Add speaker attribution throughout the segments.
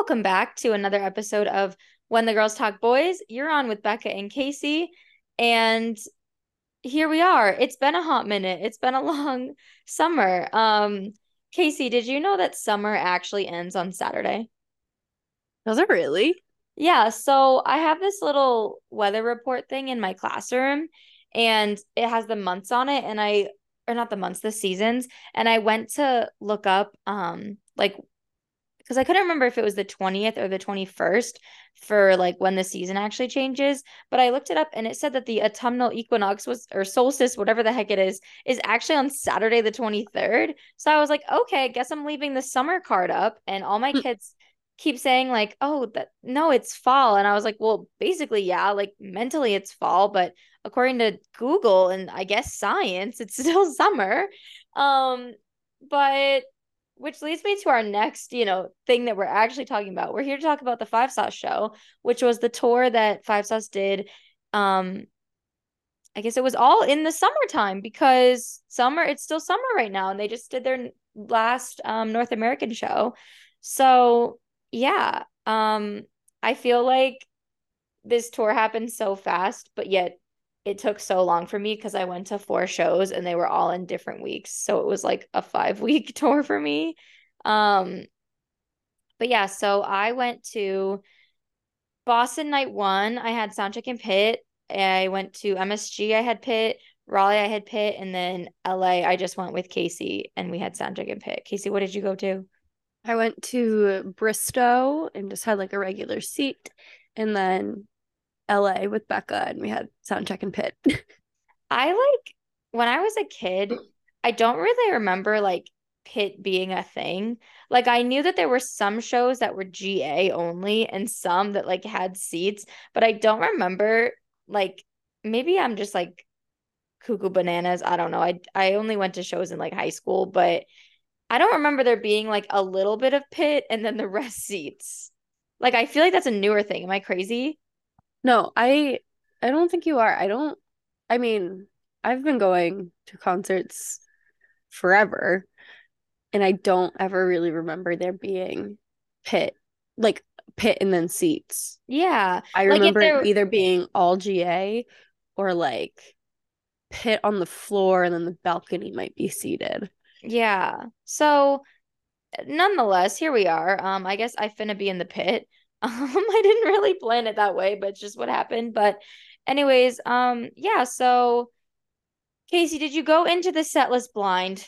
Speaker 1: Welcome back to another episode of When the Girls Talk Boys. You're on with Becca and Casey, and here we are. It's been a hot minute. It's been a long summer. Um, Casey, did you know that summer actually ends on Saturday?
Speaker 2: Does it really?
Speaker 1: Yeah, so I have this little weather report thing in my classroom, and it has the months on it, and I or not the months, the seasons, and I went to look up um like because I couldn't remember if it was the 20th or the 21st for like when the season actually changes. But I looked it up and it said that the autumnal equinox was, or solstice, whatever the heck it is, is actually on Saturday, the 23rd. So I was like, okay, I guess I'm leaving the summer card up. And all my hmm. kids keep saying, like, oh, that no, it's fall. And I was like, well, basically, yeah, like mentally it's fall. But according to Google and I guess science, it's still summer. Um, but which leads me to our next, you know, thing that we're actually talking about. We're here to talk about the Five Sauce show, which was the tour that Five Sauce did. Um, I guess it was all in the summertime because summer, it's still summer right now, and they just did their last um North American show. So yeah, um, I feel like this tour happened so fast, but yet it took so long for me because I went to four shows and they were all in different weeks. So it was like a five week tour for me. Um, but yeah, so I went to Boston night one. I had Soundcheck and Pit. I went to MSG. I had Pit. Raleigh. I had Pit, and then LA. I just went with Casey, and we had Soundcheck and Pit. Casey, what did you go to?
Speaker 2: I went to Bristow and just had like a regular seat, and then LA with Becca and we had soundcheck and pit.
Speaker 1: I like when I was a kid, I don't really remember like pit being a thing. Like I knew that there were some shows that were GA only and some that like had seats, but I don't remember like maybe I'm just like cuckoo bananas. I don't know. I I only went to shows in like high school, but I don't remember there being like a little bit of pit and then the rest seats. Like I feel like that's a newer thing. Am I crazy?
Speaker 2: No, I I don't think you are. I don't I mean, I've been going to concerts forever and I don't ever really remember there being pit like pit and then seats.
Speaker 1: Yeah.
Speaker 2: I like remember there... either being all GA or like pit on the floor and then the balcony might be seated.
Speaker 1: Yeah. So nonetheless, here we are. Um I guess I finna be in the pit. Um, I didn't really plan it that way, but it's just what happened. But anyways, um, yeah, so Casey, did you go into the set list blind?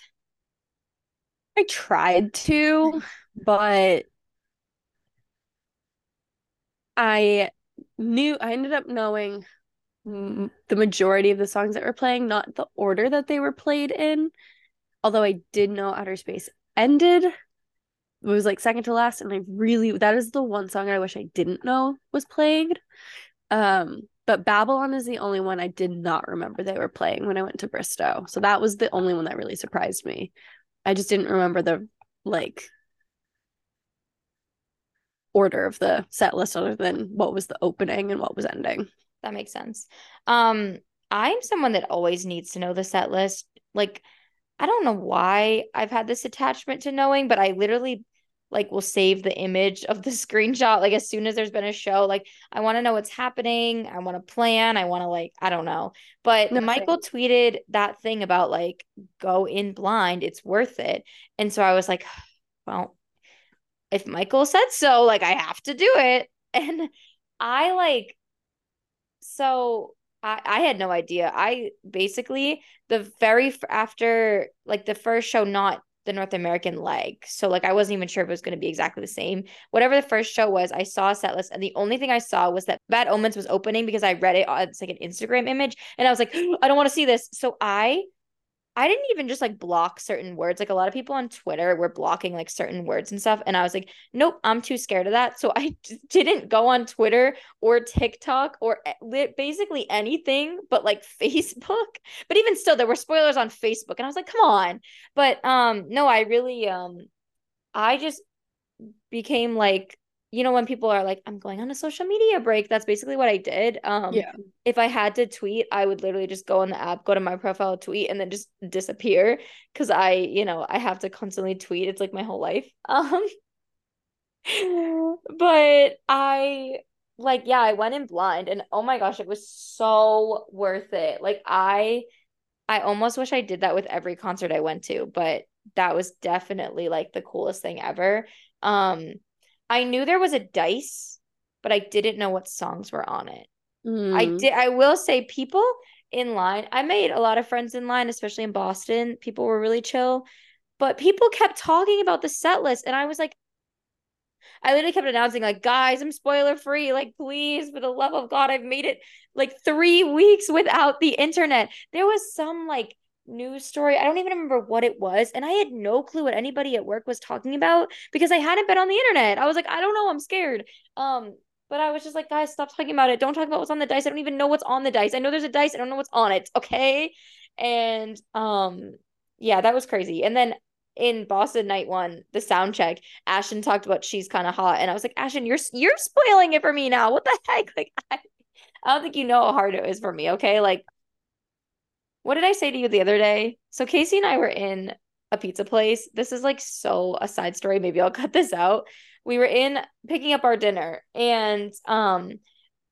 Speaker 2: I tried to, but I knew I ended up knowing the majority of the songs that were playing, not the order that they were played in. Although I did know Outer Space ended, it was like second to last and i really that is the one song i wish i didn't know was playing um but babylon is the only one i did not remember they were playing when i went to bristow. So that was the only one that really surprised me. I just didn't remember the like order of the set list other than what was the opening and what was ending.
Speaker 1: That makes sense. Um i'm someone that always needs to know the set list. Like I don't know why I've had this attachment to knowing, but I literally like will save the image of the screenshot like as soon as there's been a show like i want to know what's happening i want to plan i want to like i don't know. But michael tweeted that thing about like go in blind it's worth it. And so i was like well if michael said so like i have to do it. And i like so I, I had no idea. I basically the very f- after like the first show not the North American leg. So like I wasn't even sure if it was going to be exactly the same. Whatever the first show was, I saw a set list and the only thing I saw was that Bad Omens was opening because I read it on it's like an Instagram image and I was like I don't want to see this. So I I didn't even just like block certain words. Like a lot of people on Twitter were blocking like certain words and stuff. And I was like, nope, I'm too scared of that. So I didn't go on Twitter or TikTok or basically anything but like Facebook. But even still, there were spoilers on Facebook. And I was like, come on. But um, no, I really um I just became like you know when people are like i'm going on a social media break that's basically what i did um yeah if i had to tweet i would literally just go on the app go to my profile tweet and then just disappear because i you know i have to constantly tweet it's like my whole life um but I like yeah, I went in blind and oh my gosh, it was so worth it. Like I I almost wish I did that with every concert I went to, but that was definitely like the coolest thing ever. Um I knew there was a dice, but I didn't know what songs were on it. Mm. I hmm. did I will say people in line, I made a lot of friends in line, especially in Boston. People were really chill, but people kept talking about the set list and I was like I literally kept announcing, like, guys, I'm spoiler free. Like, please, for the love of God, I've made it like three weeks without the internet. There was some like news story. I don't even remember what it was. And I had no clue what anybody at work was talking about because I hadn't been on the internet. I was like, I don't know. I'm scared. Um, but I was just like, guys, stop talking about it. Don't talk about what's on the dice. I don't even know what's on the dice. I know there's a dice. I don't know what's on it. Okay. And um, yeah, that was crazy. And then in Boston night one, the sound check, Ashton talked about she's kind of hot, and I was like, Ashton, you're you're spoiling it for me now. What the heck? Like, I, I don't think you know how hard it is for me. Okay, like, what did I say to you the other day? So Casey and I were in a pizza place. This is like so a side story. Maybe I'll cut this out. We were in picking up our dinner, and um,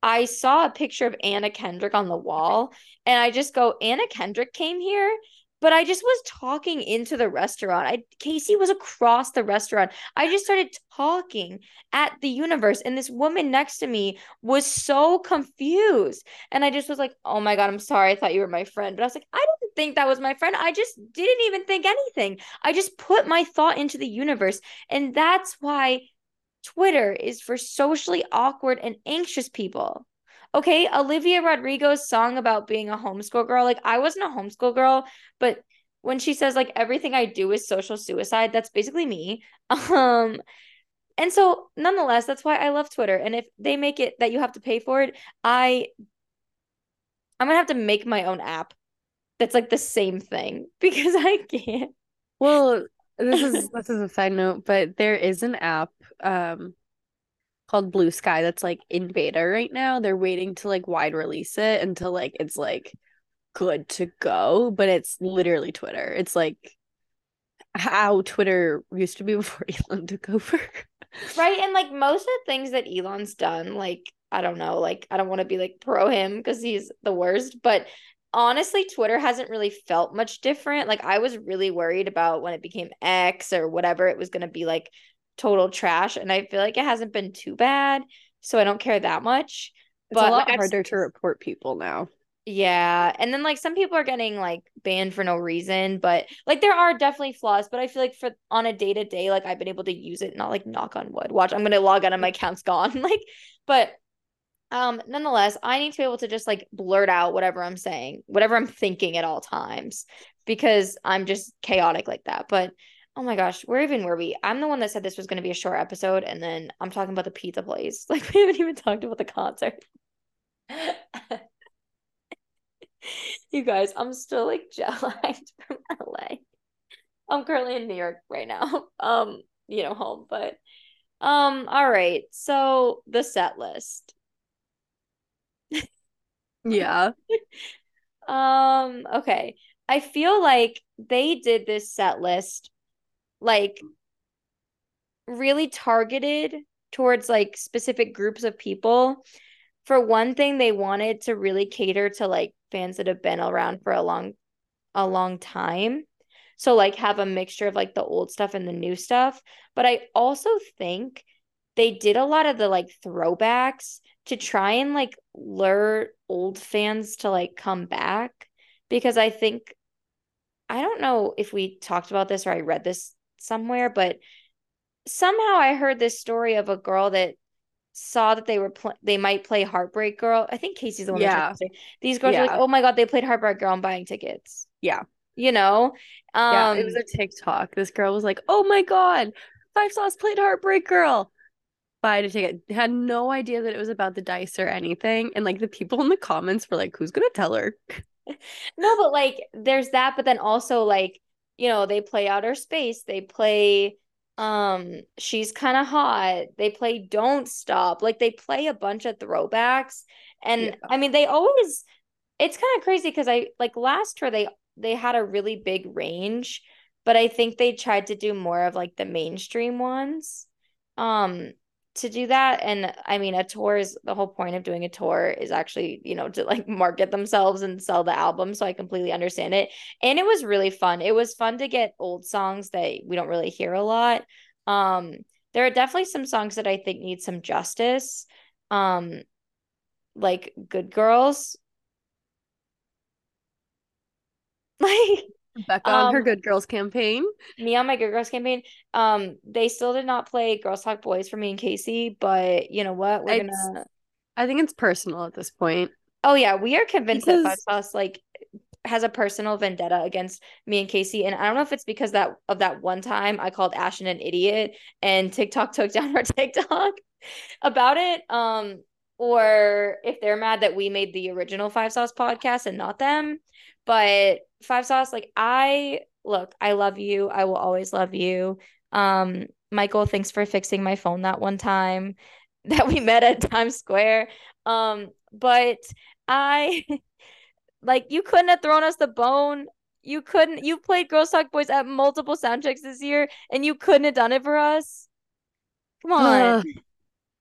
Speaker 1: I saw a picture of Anna Kendrick on the wall, and I just go, Anna Kendrick came here but I just was talking into the restaurant. I Casey was across the restaurant. I just started talking at the universe and this woman next to me was so confused. And I just was like, "Oh my god, I'm sorry. I thought you were my friend." But I was like, "I didn't think that was my friend. I just didn't even think anything. I just put my thought into the universe." And that's why Twitter is for socially awkward and anxious people okay, Olivia Rodrigo's song about being a homeschool girl, like I wasn't a homeschool girl, but when she says like everything I do is social suicide, that's basically me. Um and so nonetheless, that's why I love Twitter. And if they make it that you have to pay for it, I I'm gonna have to make my own app that's like the same thing because I can't.
Speaker 2: Well, this is this is a side note, but there is an app um called Bluesky that's like in beta right now. They're waiting to like wide release it until like it's like good to go, but it's literally Twitter. It's like how Twitter used to be before Elon took over.
Speaker 1: right. And like most of the things that Elon's done, like, I don't know, like, I don't want to be like pro him because he's the worst, but honestly, Twitter hasn't really felt much different. Like, I was really worried about when it became X or whatever, it was going to be like total trash and I feel like it hasn't been too bad, so I don't care that much.
Speaker 2: It's but a lot like, harder I've... to report people now.
Speaker 1: Yeah. And then like some people are getting like banned for no reason, but like there are definitely flaws, but I feel like for on a day to day, like I've been able to use it, not like knock on wood. Watch, I'm gonna log out and my account's gone. like, but um nonetheless, I need to be able to just like blurt out whatever I'm saying, whatever I'm thinking at all times, because I'm just chaotic like that. But Oh my gosh, where even were we? I'm the one that said this was going to be a short episode, and then I'm talking about the pizza place. Like we haven't even talked about the concert. you guys, I'm still like jet lagged from LA. I'm currently in New York right now. Um, you know, home, but um, all right. So the set list.
Speaker 2: yeah.
Speaker 1: um, okay. I feel like they did this set list like really targeted towards like specific groups of people. For one thing, they wanted to really cater to like fans that have been around for a long a long time. So like have a mixture of like the old stuff and the new stuff. But I also think they did a lot of the like throwbacks to try and like lure old fans to like come back because I think I don't know if we talked about this or I read this somewhere, but somehow I heard this story of a girl that saw that they were pl- they might play Heartbreak Girl. I think Casey's the one. Yeah. These girls yeah. are like, oh my god, they played Heartbreak Girl. I'm buying tickets.
Speaker 2: Yeah.
Speaker 1: You know.
Speaker 2: Um, yeah, it was um, a TikTok. This girl was like, oh my god, Five Sauce played Heartbreak Girl. Buy a ticket. Had no idea that it was about the dice or anything, and like the people in the comments were like, who's gonna tell her?
Speaker 1: no, but like, there's that, but then also like you know, they play outer space, they play um she's kind of hot they play don't stop like they play a bunch of throwbacks and yeah. i mean they always it's kind of crazy because i like last tour they they had a really big range but i think they tried to do more of like the mainstream ones um to do that. And i mean a tour is the whole point of doing a tour is actually you know to like market themselves and sell the album. So i completely understand it. And it was really fun. It was fun to get old songs that we don't really hear a lot. Um there are definitely some songs that i think need some justice. Um like good girls. Like
Speaker 2: Becca on her
Speaker 1: Um,
Speaker 2: Good Girls campaign.
Speaker 1: me on my Good Girls campaign. Um, they still did not play Girls Talk Boys for me and Casey, but you know what? We're
Speaker 2: It's-
Speaker 1: gonna.
Speaker 2: I think it's personal at this point.
Speaker 1: Oh yeah, we are convinced that Five
Speaker 2: Because-
Speaker 1: Sauce like has a personal vendetta against me and Casey, and I don't know if it's because that of that one time I called Ashton an idiot and TikTok took down our TikTok about it. Um, or if they're mad that we made the original Five Sauce podcast and not them. But Five Sauce, like I look, I love you. I will always love you. Um, Michael, thanks for fixing my phone that one time that we met at Times Square. Um, but I like you couldn't have thrown us the bone. You couldn't you played Girls Talk Boys at multiple sound checks this year and you couldn't have done it for us. Come on.
Speaker 2: Ugh.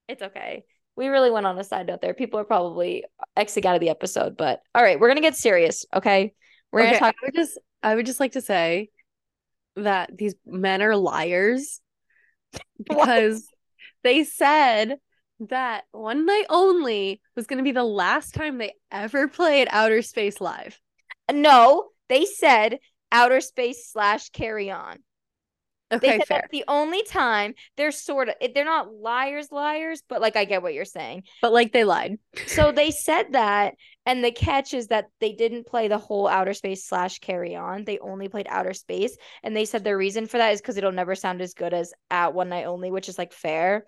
Speaker 1: It's okay. We really went on a side note there. People are probably exiting out of the episode, but all right, we're gonna get serious, okay? We're
Speaker 2: okay,
Speaker 1: gonna talk
Speaker 2: I would just I would just like to say that these men are liars because they said that one night only was going to be the last time they ever played Outer Space live.
Speaker 1: No, they said outer space slash carry on. They
Speaker 2: Okay,
Speaker 1: said
Speaker 2: fair.
Speaker 1: the only time they're sort of they're not liars, liars, but like I get what you're saying.
Speaker 2: But like they lied.
Speaker 1: So they said that, and the catch is that they didn't play the whole outer space slash carry on. They only played outer space, and they said the reason for that is because it'll never sound as good as at one night only, which is like fair.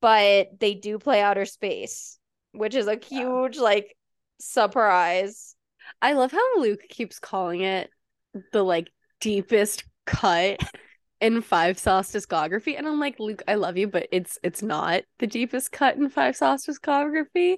Speaker 1: But they do play outer space, which is a huge like surprise.
Speaker 2: I love how Luke keeps calling it the like deepest cut in Five Sauce discography. And I'm like, Luke, I love you, but it's it's not the deepest cut in Five Sauce discography.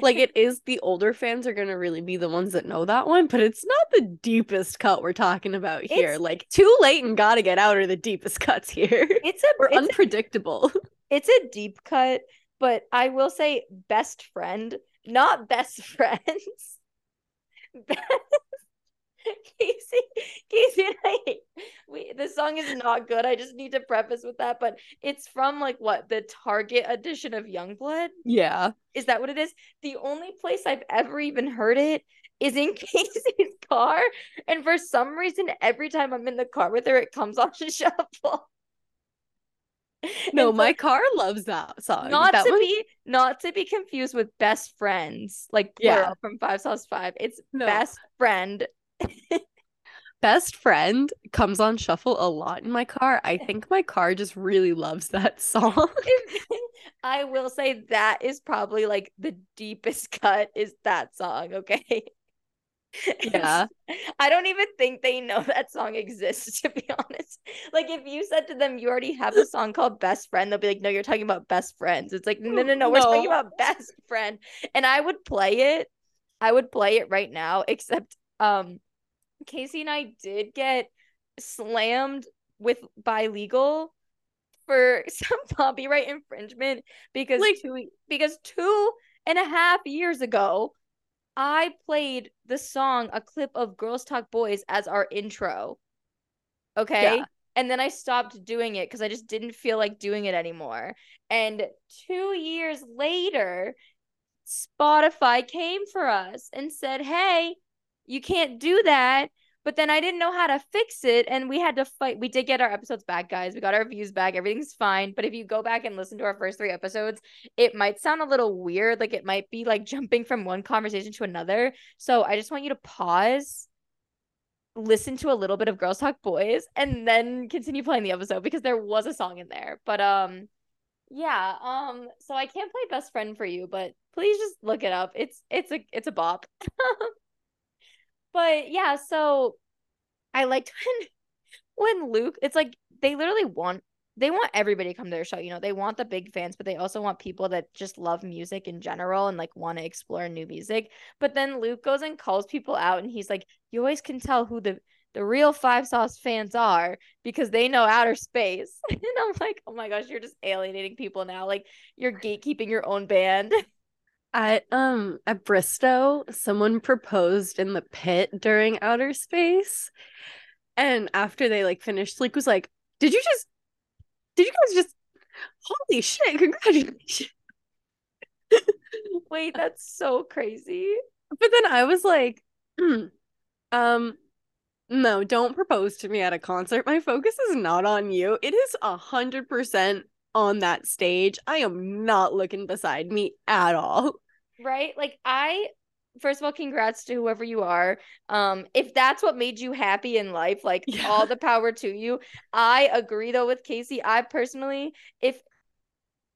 Speaker 2: Like it is the older fans are gonna really be the ones that know that one, but it's not the deepest cut we're talking about here.
Speaker 1: It's-
Speaker 2: like too late and gotta get out are the deepest cuts here.
Speaker 1: It's a
Speaker 2: We're
Speaker 1: it's,
Speaker 2: unpredictable.
Speaker 1: it's a deep cut, but I will say best friend, not best friends. Casey, Casey and I, we the song is not good. I just need to preface with that, but it's from like what the Target edition of Youngblood.
Speaker 2: yeah.
Speaker 1: Is that what it is? The only place I've ever even heard it is in Casey's car, and for some reason, every time I'm in the car with her, it comes on shuffle.
Speaker 2: No,
Speaker 1: so-
Speaker 2: my car loves that song.
Speaker 1: not
Speaker 2: that
Speaker 1: to
Speaker 2: one-
Speaker 1: be not to be confused with best friends like plural
Speaker 2: Yeah.
Speaker 1: from five sauce five it's
Speaker 2: No.
Speaker 1: best friend
Speaker 2: Best friend comes on shuffle a lot in my car. I think my car just really loves that song.
Speaker 1: i will say that is probably like the deepest cut is that song okay
Speaker 2: Yeah.
Speaker 1: i don't even think they know that song exists to be honest like if you said to them you already have a song called best friend they'll be like no you're talking about best friends it's like no no no we're talking about best friend and i would play it i would play it right now except um casey and i did get slammed with by legal for some copyright infringement because
Speaker 2: Like-
Speaker 1: two because two and a half years ago I played the song a clip of Girls Talk Boys as our intro. Okay?
Speaker 2: Yeah.
Speaker 1: And then I stopped doing it because I just didn't feel like doing it anymore. And 2 years later Spotify came for us and said, "Hey, you can't do that." But then I didn't know how to fix it, and we had to fight. We did get our episodes back, guys. We got our views back. Everything's fine. But if you go back and listen to our first three episodes, it might sound a little weird. Like it might be like jumping from one conversation to another. So I just want you to pause, listen to a little bit of Girls Talk Boys, and then continue playing the episode because there was a song in there. But um, yeah. Um. So I can't play Best Friend for you, but please just look it up. It's it's a it's a bop. but yeah. So I liked when when Luke. It's like they literally want they want everybody to come to their show. You know, they want the big fans, but they also want people that just love music in general and like want to explore new music. But then Luke goes and calls people out and he's like, You always can tell who the the real Five Sauce fans are because they know outer space. and I'm like, oh my gosh, you're just alienating people now. Like you're gatekeeping your own band.
Speaker 2: At um at Bristow, someone proposed in the pit during outer space. And after they like finished, Sleek was like, Did you just did you guys just holy shit, congratulations.
Speaker 1: Wait, that's so crazy.
Speaker 2: But then I was like, hmm, um, no, don't propose to me at a concert. My focus is not on you. It is a hundred percent on that stage. I am not looking beside me at all.
Speaker 1: Right? Like I first of all, congrats to whoever you are. Um, if that's what made you happy in life, like yeah. all the power to you. I agree though with Casey. I personally, if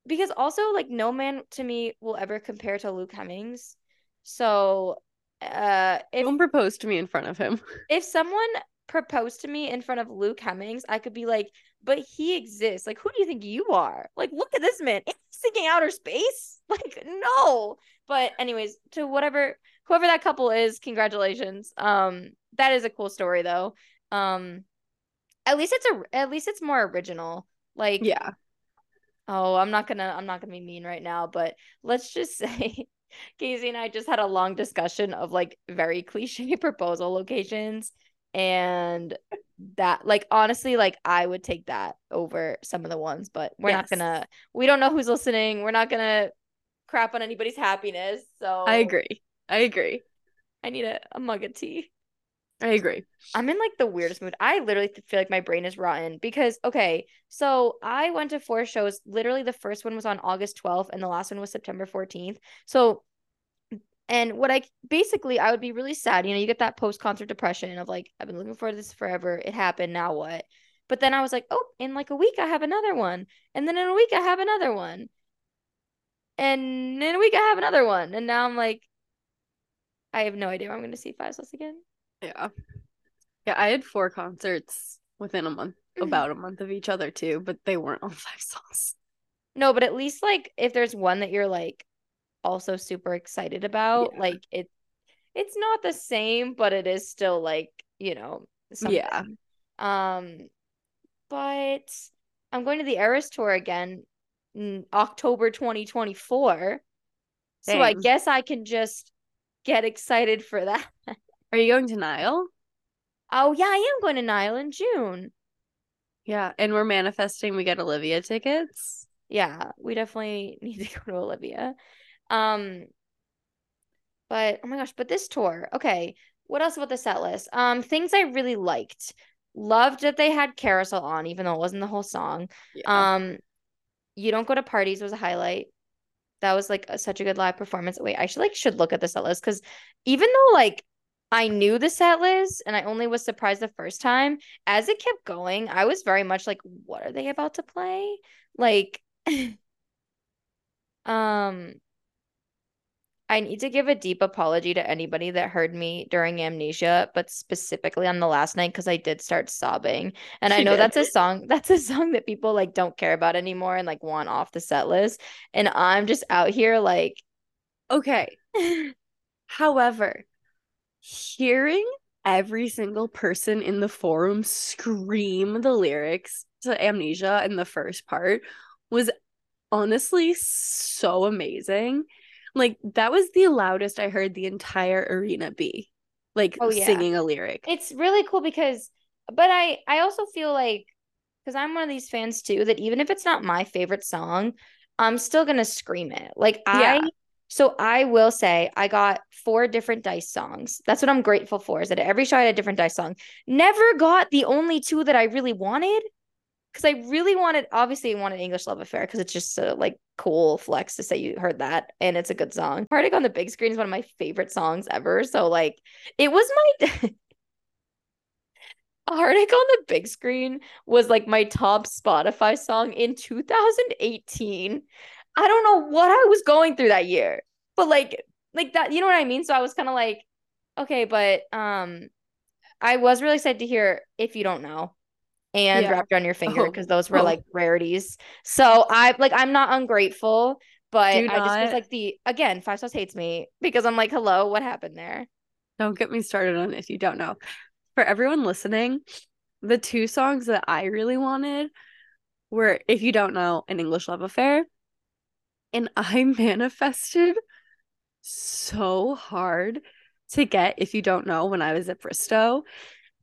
Speaker 1: because also like no man to me will ever compare to Luke Hemmings. So uh
Speaker 2: if don't propose to me in front of him.
Speaker 1: If someone proposed to me in front of Luke Hemmings, I could be like, but he exists. Like, who do you think you are? Like, look at this man. Is thinking outer space? Like, no. But anyways, to whatever whoever that couple is, congratulations. Um, that is a cool story though. Um, at least it's a at least it's more original. Like,
Speaker 2: yeah.
Speaker 1: Oh, I'm not gonna I'm not gonna be mean right now, but let's just say Casey and I just had a long discussion of like very cliche proposal locations and that like honestly like I would take that over some of the ones, but we're yes. not gonna we don't know who's listening. We're not gonna crap on anybody's happiness. So
Speaker 2: I agree. I agree.
Speaker 1: I need a, a mug of tea.
Speaker 2: I agree.
Speaker 1: I'm in like the weirdest mood. I literally feel like my brain is rotten because okay, so I went to four shows. Literally, the first one was on August 12th, and the last one was September 14th. So, and what I basically I would be really sad. You know, you get that post concert depression of like I've been looking for this forever. It happened. Now what? But then I was like, oh, in like a week I have another one, and then in a week I have another one, and in a week I have another one, and now I'm like, I have no idea I'm going to see Five Sauce again.
Speaker 2: Yeah. Yeah, I had four concerts within a month, mm-hmm. about a month of each other too, but they weren't on Five Sauce.
Speaker 1: No, but at least like if there's one that you're like also super excited about, yeah. like it it's not the same, but it is still like, you know,
Speaker 2: something. Yeah.
Speaker 1: Um but I'm going to the Eras tour again in October 2024. So I guess I can just get excited for that.
Speaker 2: Are you going to Niall?
Speaker 1: Oh yeah, I am going to Niall in June.
Speaker 2: Yeah, and we're manifesting we get Olivia tickets.
Speaker 1: Yeah, we definitely need to go to Olivia. Um but oh my gosh, but this tour. Okay, what else about the set list? Um things I really liked. Loved that they had Carousel on even though it wasn't the whole song. Yeah. Um You Don't Go to Parties was a highlight that was like a, such a good live performance. Wait, I should like should look at the set list because even though like I knew the set list and I only was surprised the first time, as it kept going, I was very much like, what are they about to play? Like um I need to give a deep apology to anybody that heard me during amnesia, but specifically on the last night because I did start sobbing. And I know that's a song that's a song that people like don't care about anymore and like want off the set list. And I'm just out here like
Speaker 2: okay. However, hearing every single person in the forum scream the lyrics to amnesia in the first part was honestly so amazing like that was the loudest I heard the entire arena be. Like oh, yeah. singing a lyric.
Speaker 1: It's really cool because but I I also feel like because I'm one of these fans too that even if it's not my favorite song, I'm still gonna scream it. Like I yeah. so I will say I got four different dice songs. That's what I'm grateful for, is that every show I had a different dice song. Never got the only two that I really wanted because I really wanted, obviously, I wanted English Love Affair because it's just a like cool flex to say you heard that and it's a good song. Heartache on the Big Screen is one of my favorite songs ever. So like, it was my. Heartache on the Big Screen was like my top Spotify song in 2018. I don't know what I was going through that year, but like, like that, you know what I mean? So I was kind of like, okay, but um, I was really excited to hear if you don't know and yeah. wrapped around your finger because oh. those were oh. like rarities. So I like I'm not ungrateful, but I just was like the again, five sauce hates me because I'm like, hello, what happened there?
Speaker 2: Don't get me started on if you don't know. for everyone listening, the two songs that I really wanted were If You Don't Know an English Love Affair. And I manifested so hard to get If You Don't Know when I was at Bristow.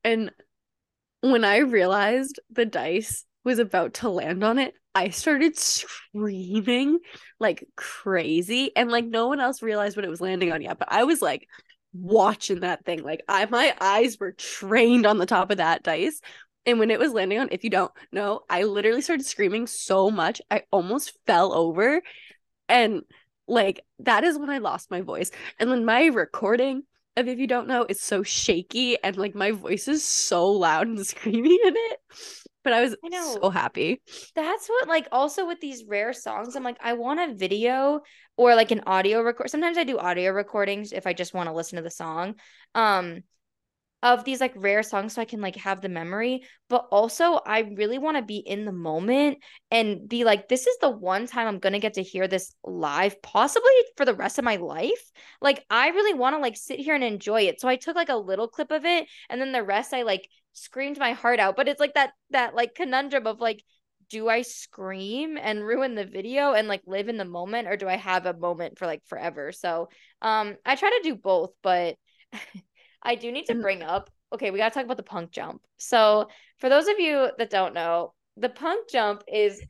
Speaker 2: And when I realized the dice was about to land on it, I started screaming like crazy. And like no one else realized what it was landing on yet. But I was like watching that thing. Like I my eyes were trained on the top of that dice. And when it was landing on, if you don't know, I literally started screaming so much, I almost fell over. And like that is when I lost my voice. And then my recording of if you don't know, it's so shaky and like my voice is so loud and screaming in it. But I was I know. so happy.
Speaker 1: That's what like also with these rare songs, I'm like, I want a video or like an audio record. Sometimes I do audio recordings if I just want to listen to the song. Um, of these like rare songs so I can like have the memory. But also, I really want to be in the moment and be like, this is the one time I'm going to get to hear this live, possibly for the rest of my life. Like, I really want to like sit here and enjoy it. So I took like a little clip of it and then the rest I like screamed my heart out. But it's like that, that like conundrum of like, do I scream and ruin the video and like live in the moment or do I have a moment for like forever? So um I try to do both, but I do need to bring up. Okay, we got to talk about the punk jump. So, for those of you that don't know, the punk jump is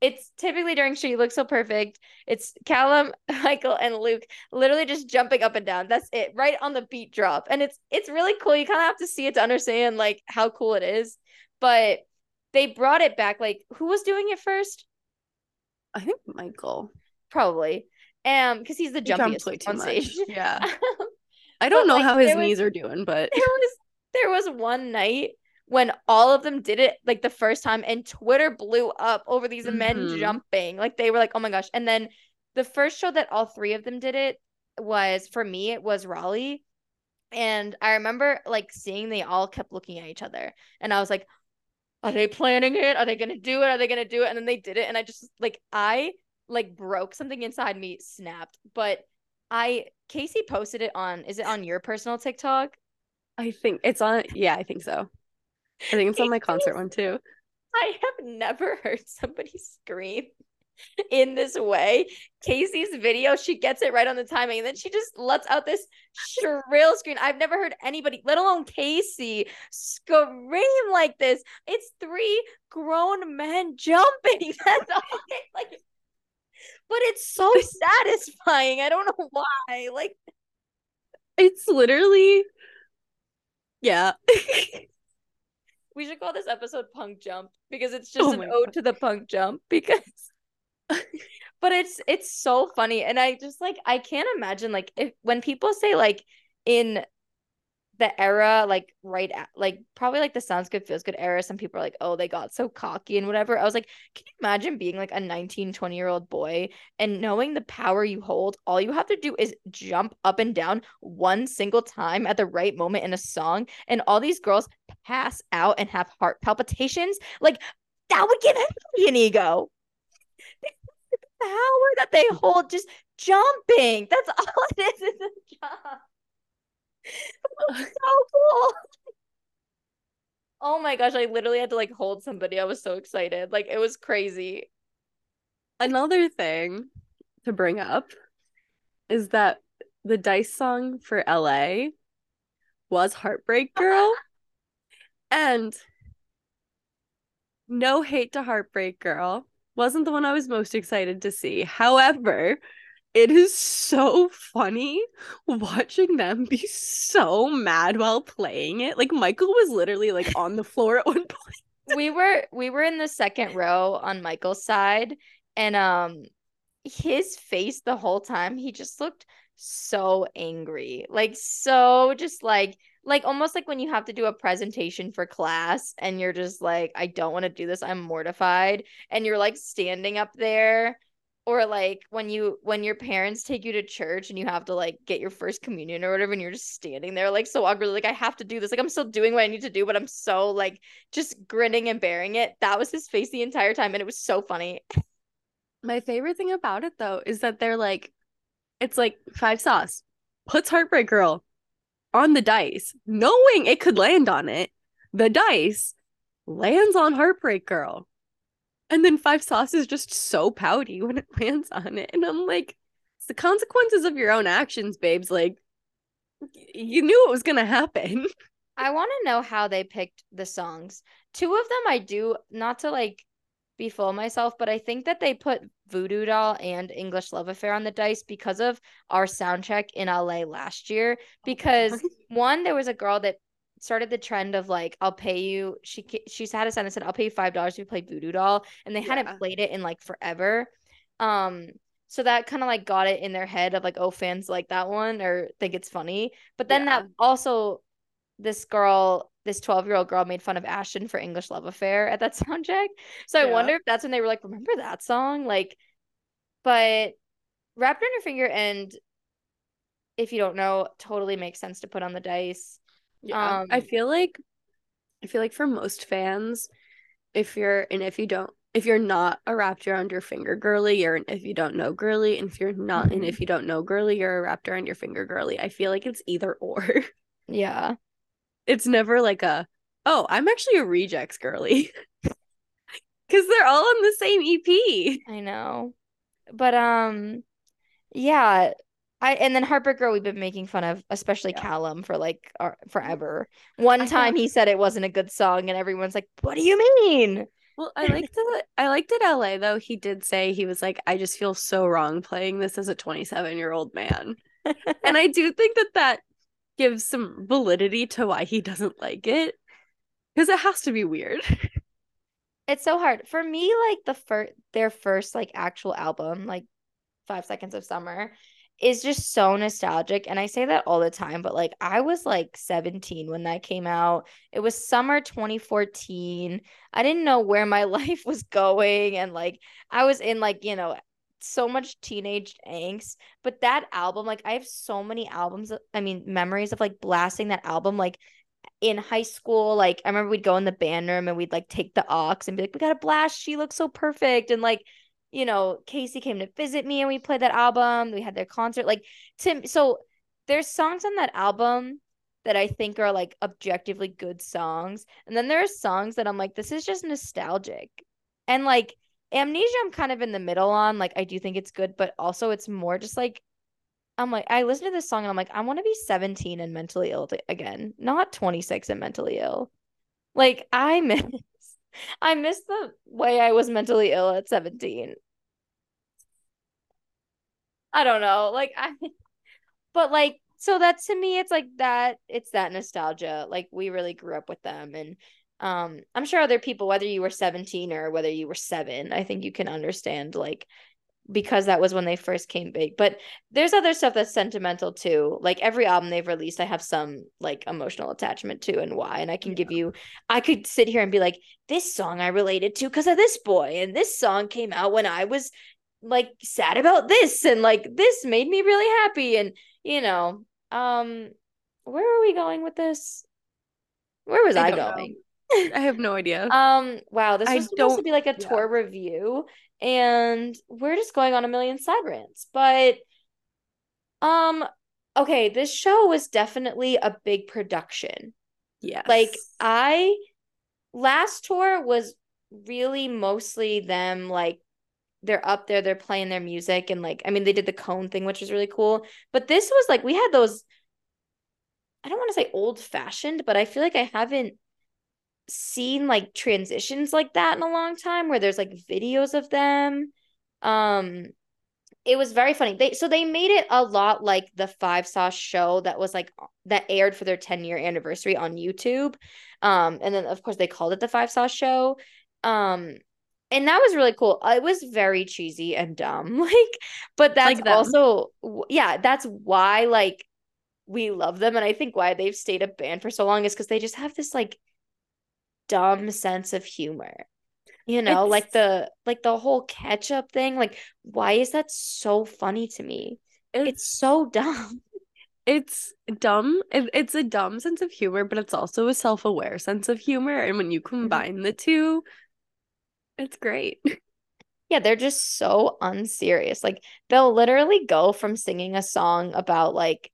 Speaker 1: it's typically during She Looks So Perfect. It's Calum, Michael, and Luke literally just jumping up and down. That's it, right on the beat drop. And it's it's really cool. You kind of have to see it to understand like how cool it is. But they brought it back. Like, who was doing it first?
Speaker 2: I think Michael.
Speaker 1: Probably. Um, because he's the he jumpiest
Speaker 2: on stage. Much. Yeah. I don't but, know like, how his was, knees are doing, but
Speaker 1: there was there was one night when all of them did it like the first time and Twitter blew up over these mm-hmm. men jumping. Like they were like, "Oh my gosh." And then the first show that all three of them did it was for me it was Raleigh. And I remember like seeing they all kept looking at each other. And I was like, are they planning it? Are they gonna do it? Are they gonna do it? And then they did it. And I just like I like broke something inside me, snapped. But I Casey posted it on is it on your personal TikTok?
Speaker 2: I think it's on yeah, I think so. I think it's on my concert one too.
Speaker 1: I have never heard somebody scream in this way. Casey's video, she gets it right on the timing, and then she just lets out this shrill scream. I've never heard anybody, let alone Casey, scream like this. It's three grown men jumping. That's all. Like but it's so satisfying. I don't know why. Like
Speaker 2: it's literally yeah.
Speaker 1: we should call this episode Punk Jump because it's just oh an ode God. to the punk jump because but it's it's so funny and I just like I can't imagine like if when people say like in the era like right at like probably like the sounds good feels good era some people are like oh they got so cocky and whatever. I was like can you imagine being like a 19 20 year old boy and knowing the power you hold? All you have to do is jump up and down one single time at the right moment in a song and all these girls pass out and have heart palpitations. Like that would give anybody an ego. The power that they hold just jumping. That's all it is is a jump so cool. Oh my gosh, I literally had to like hold somebody. I was so excited. Like it was crazy.
Speaker 2: Another thing to bring up is that the Dice song for LA was Heartbreak Girl. and no hate to Heartbreak Girl. Wasn't the one I was most excited to see. However, it is so funny watching them be so mad while playing it. Like Michael was literally like on the floor at one point.
Speaker 1: we were we were in the second row on Michael's side and um his face the whole time he just looked so angry. Like so just like like almost like when you have to do a presentation for class and you're just like I don't want to do this. I'm mortified and you're like standing up there or like when you when your parents take you to church and you have to like get your first communion or whatever and you're just standing there like so awkward like i have to do this like i'm still doing what i need to do but i'm so like just grinning and bearing it that was his face the entire time and it was so funny
Speaker 2: my favorite thing about it though is that they're like it's like five sauce puts heartbreak girl on the dice, knowing it could land on it. The dice lands on Heartbreak Girl. And then Five Sauce is just so pouty when it lands on it. And I'm like, it's the consequences of your own actions, babes. Like, you knew it was going to happen.
Speaker 1: I want to know how they picked the songs. Two of them I do, not to like be full of myself, but I think that they put Voodoo Doll and English Love Affair on the dice because of our sound check in LA last year. Oh, because one, there was a girl that started the trend of like I'll pay you. She she's had a sentence said I'll pay you five dollars if you play Voodoo Doll, and they yeah. hadn't played it in like forever. Um, so that kind of like got it in their head of like oh fans like that one or think it's funny. But then yeah. that also this girl this 12 year old girl made fun of Ashton for English Love Affair at that sound check. So yeah. I wonder if that's when they were like, remember that song? Like, but Wrapped on Your Finger and if you don't know, totally makes sense to put on the dice.
Speaker 2: Yeah. Um, I feel like I feel like for most fans, if you're and if you don't if you're not a wrapped around your finger girly, you're an if you don't know girly, and if you're not mm-hmm. and if you don't know girly, you're a wrapped around your finger girly. I feel like it's either or.
Speaker 1: Yeah.
Speaker 2: It's never like a oh, I'm actually a rejects girly. Cause they're all on the same EP.
Speaker 1: I know. But um yeah, I and then Heartbreak Girl we've been making fun of, especially yeah. Calum for like uh, our, forever. Mm-hmm. One I time he said it wasn't a good song, and everyone's like, "What do you mean?"
Speaker 2: Well, I liked it. I liked it. LA though. He did say he was like, "I just feel so wrong playing this as a 27 year old man," and I do think that that gives some validity to why he doesn't like it, because it has to be weird.
Speaker 1: It's so hard for me. Like the first, their first like actual album, like Five Seconds of Summer is just so nostalgic and i say that all the time but like i was like 17 when that came out. It was summer 2014 i didn't know where my life was going and like i was in like you know so much teenage angst but that album like i have so many albums uh, i mean memories of like blasting that album like in high school like i remember we'd go in the band room and we'd like take the aux and be like we gotta blast. She looks so perfect. And like you know, Casey came to visit me and we played that album. We had their concert. Like Tim, so there's songs on that album that I think are like objectively good songs. And then there are songs that I'm like, this is just nostalgic. And like Amnesia, I'm kind of in the middle on. Like, I do think it's good, but also it's more just like, I'm like, I listen to this song and I'm like, I want to be 17 and mentally ill again, not 26 and mentally ill. Like, I miss, I miss the way I was mentally ill at 17. I don't know. Like I but like so that to me it's like that it's that nostalgia. Like we really grew up with them and um I'm sure other people whether you were 17 or whether you were 7, I think you can understand like because that was when they first came big. But there's other stuff that's sentimental too. Like every album they've released, I have some like emotional attachment to and why. And I can yeah. give you, I could sit here and be like, this song I related to because of this boy. And this song came out when I was like sad about this and like this made me really happy and you know um where are we going with this where was i, I going
Speaker 2: i have no idea
Speaker 1: um wow this was I supposed to be like a yeah. tour review and we're just going on a million side rants. But um okay this show was definitely a big production.
Speaker 2: Yeah
Speaker 1: like i last tour was really mostly them like they're up there, they're playing their music, and like, I mean, they did the cone thing, which was really cool. But this was like, we had those, I don't want to say old fashioned, but I feel like I haven't seen like transitions like that in a long time where there's like videos of them. Um, it was very funny. They so they made it a lot like the Five Sauce show that was like that aired for their 10 year anniversary on YouTube. Um, and then of course they called it the Five Sauce show. Um, and that was really cool. It was very cheesy and dumb, like, but that's like also yeah, that's why like we love them, and I think why they've stayed a band for so long is because they just have this like dumb sense of humor. You know, it's... like the like the whole ketchup thing. Like, why is that so funny to me? It's, it's so dumb.
Speaker 2: It's dumb. It, it's a dumb sense of humor, but it's also a self aware sense of humor. And when you mm-hmm. combine the two, it's great.
Speaker 1: Yeah, they're just so unserious. Like they'll literally go from singing a song about like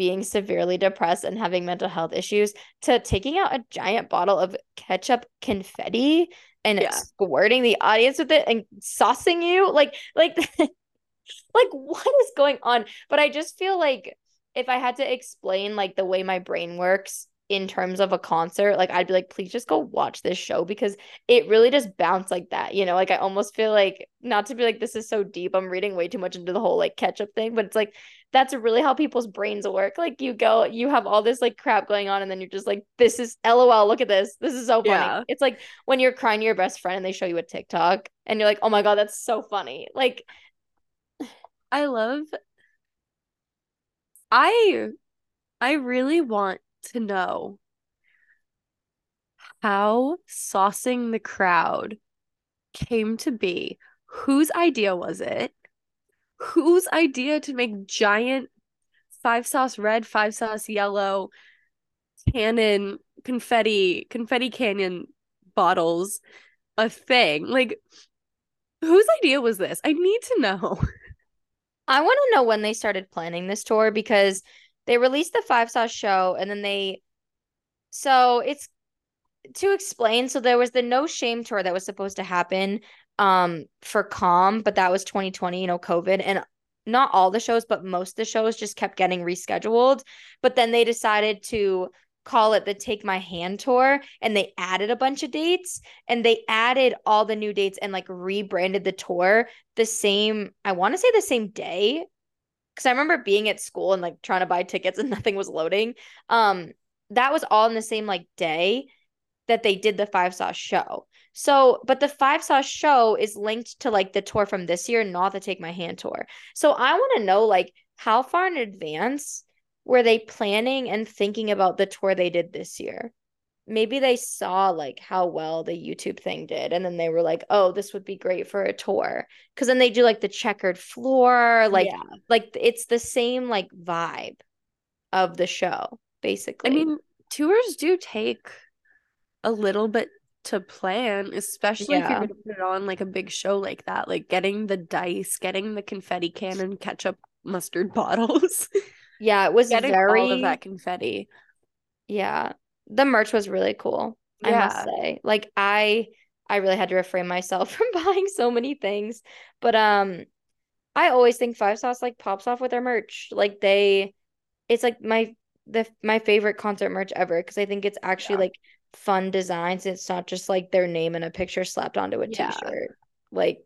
Speaker 1: being severely depressed and having mental health issues to taking out a giant bottle of ketchup confetti and
Speaker 2: Yeah.
Speaker 1: squirting the audience with it and saucing you? Like like like what is going on? But i just feel like if i had to explain like the way my brain works in terms of a concert like i'd be like please just go watch this show because it really just bounced like that you know? Like i almost feel like not to be like this is so deep i'm reading way too much into the whole like ketchup thing but it's like that's really how people's brains work like you go you have all this like crap going on and then you're just like this is lol look at this this is so funny
Speaker 2: Yeah.
Speaker 1: it's like when you're crying to your best friend and they show you a tiktok and you're like oh my god that's so funny like
Speaker 2: I love I I really want to know how saucing the crowd came to be. Whose idea was it? Whose idea to make giant five sauce red, five sauce yellow cannon confetti confetti canyon bottles a thing? Like whose idea was this? I need to know.
Speaker 1: I want to know when they started planning this tour because they released the five sauce show and then they so it's to explain so there was the no shame tour that was supposed to happen um for calm but that was 2020 you know covid. And not all the shows but most of the shows just kept getting rescheduled. But then they decided to call it the take my hand tour and they added a bunch of dates and they added all the new dates and like rebranded the tour the same i want to say the same day. Because i remember being at school and like trying to buy tickets and nothing was loading. Um that was all in the same like day that they did the five sauce show. So, but the five sauce show is linked to like the tour from this year, not the Take My Hand tour. So I want to know like how far in advance were they planning and thinking about the tour they did this year? Maybe they saw like how well the YouTube thing did, and then they were like, "Oh, this would be great for a tour." Because then they do like the checkered floor, like
Speaker 2: Yeah.
Speaker 1: like it's the same like vibe of the show, basically.
Speaker 2: I mean, tours do take a little bit to plan, especially if you're going to put it on like a big show like that, like getting the dice, getting the confetti cannon ketchup mustard bottles,
Speaker 1: yeah, it was
Speaker 2: getting
Speaker 1: very
Speaker 2: all of that confetti.
Speaker 1: Yeah. The merch was really cool, I must say. Like I I really had to refrain myself from buying so many things. But um I always think Five Sauce like pops off with their merch. Like they it's like my the my favorite concert merch ever because I think it's actually
Speaker 2: Yeah.
Speaker 1: like fun designs. It's not just like their name and a picture slapped onto a
Speaker 2: Yeah.
Speaker 1: t-shirt. Like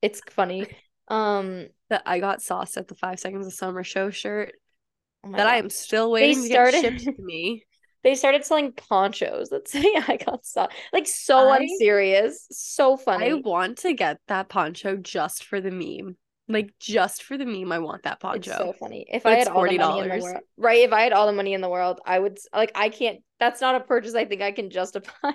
Speaker 1: it's funny. Um
Speaker 2: That I got sauced at the Five Seconds of Summer show shirt
Speaker 1: oh
Speaker 2: that I am still waiting to
Speaker 1: started-
Speaker 2: get shipped to me.
Speaker 1: They started selling ponchos that say I got stuck. Like so
Speaker 2: I-
Speaker 1: unserious. So funny.
Speaker 2: I want to get that poncho just for the meme. Like just for the meme, I want that poncho.
Speaker 1: It's so funny. If
Speaker 2: But
Speaker 1: I had all the money in the
Speaker 2: $40.
Speaker 1: world, right? If I had all the money in the world, I would like. I can't. That's not a purchase I think I can justify.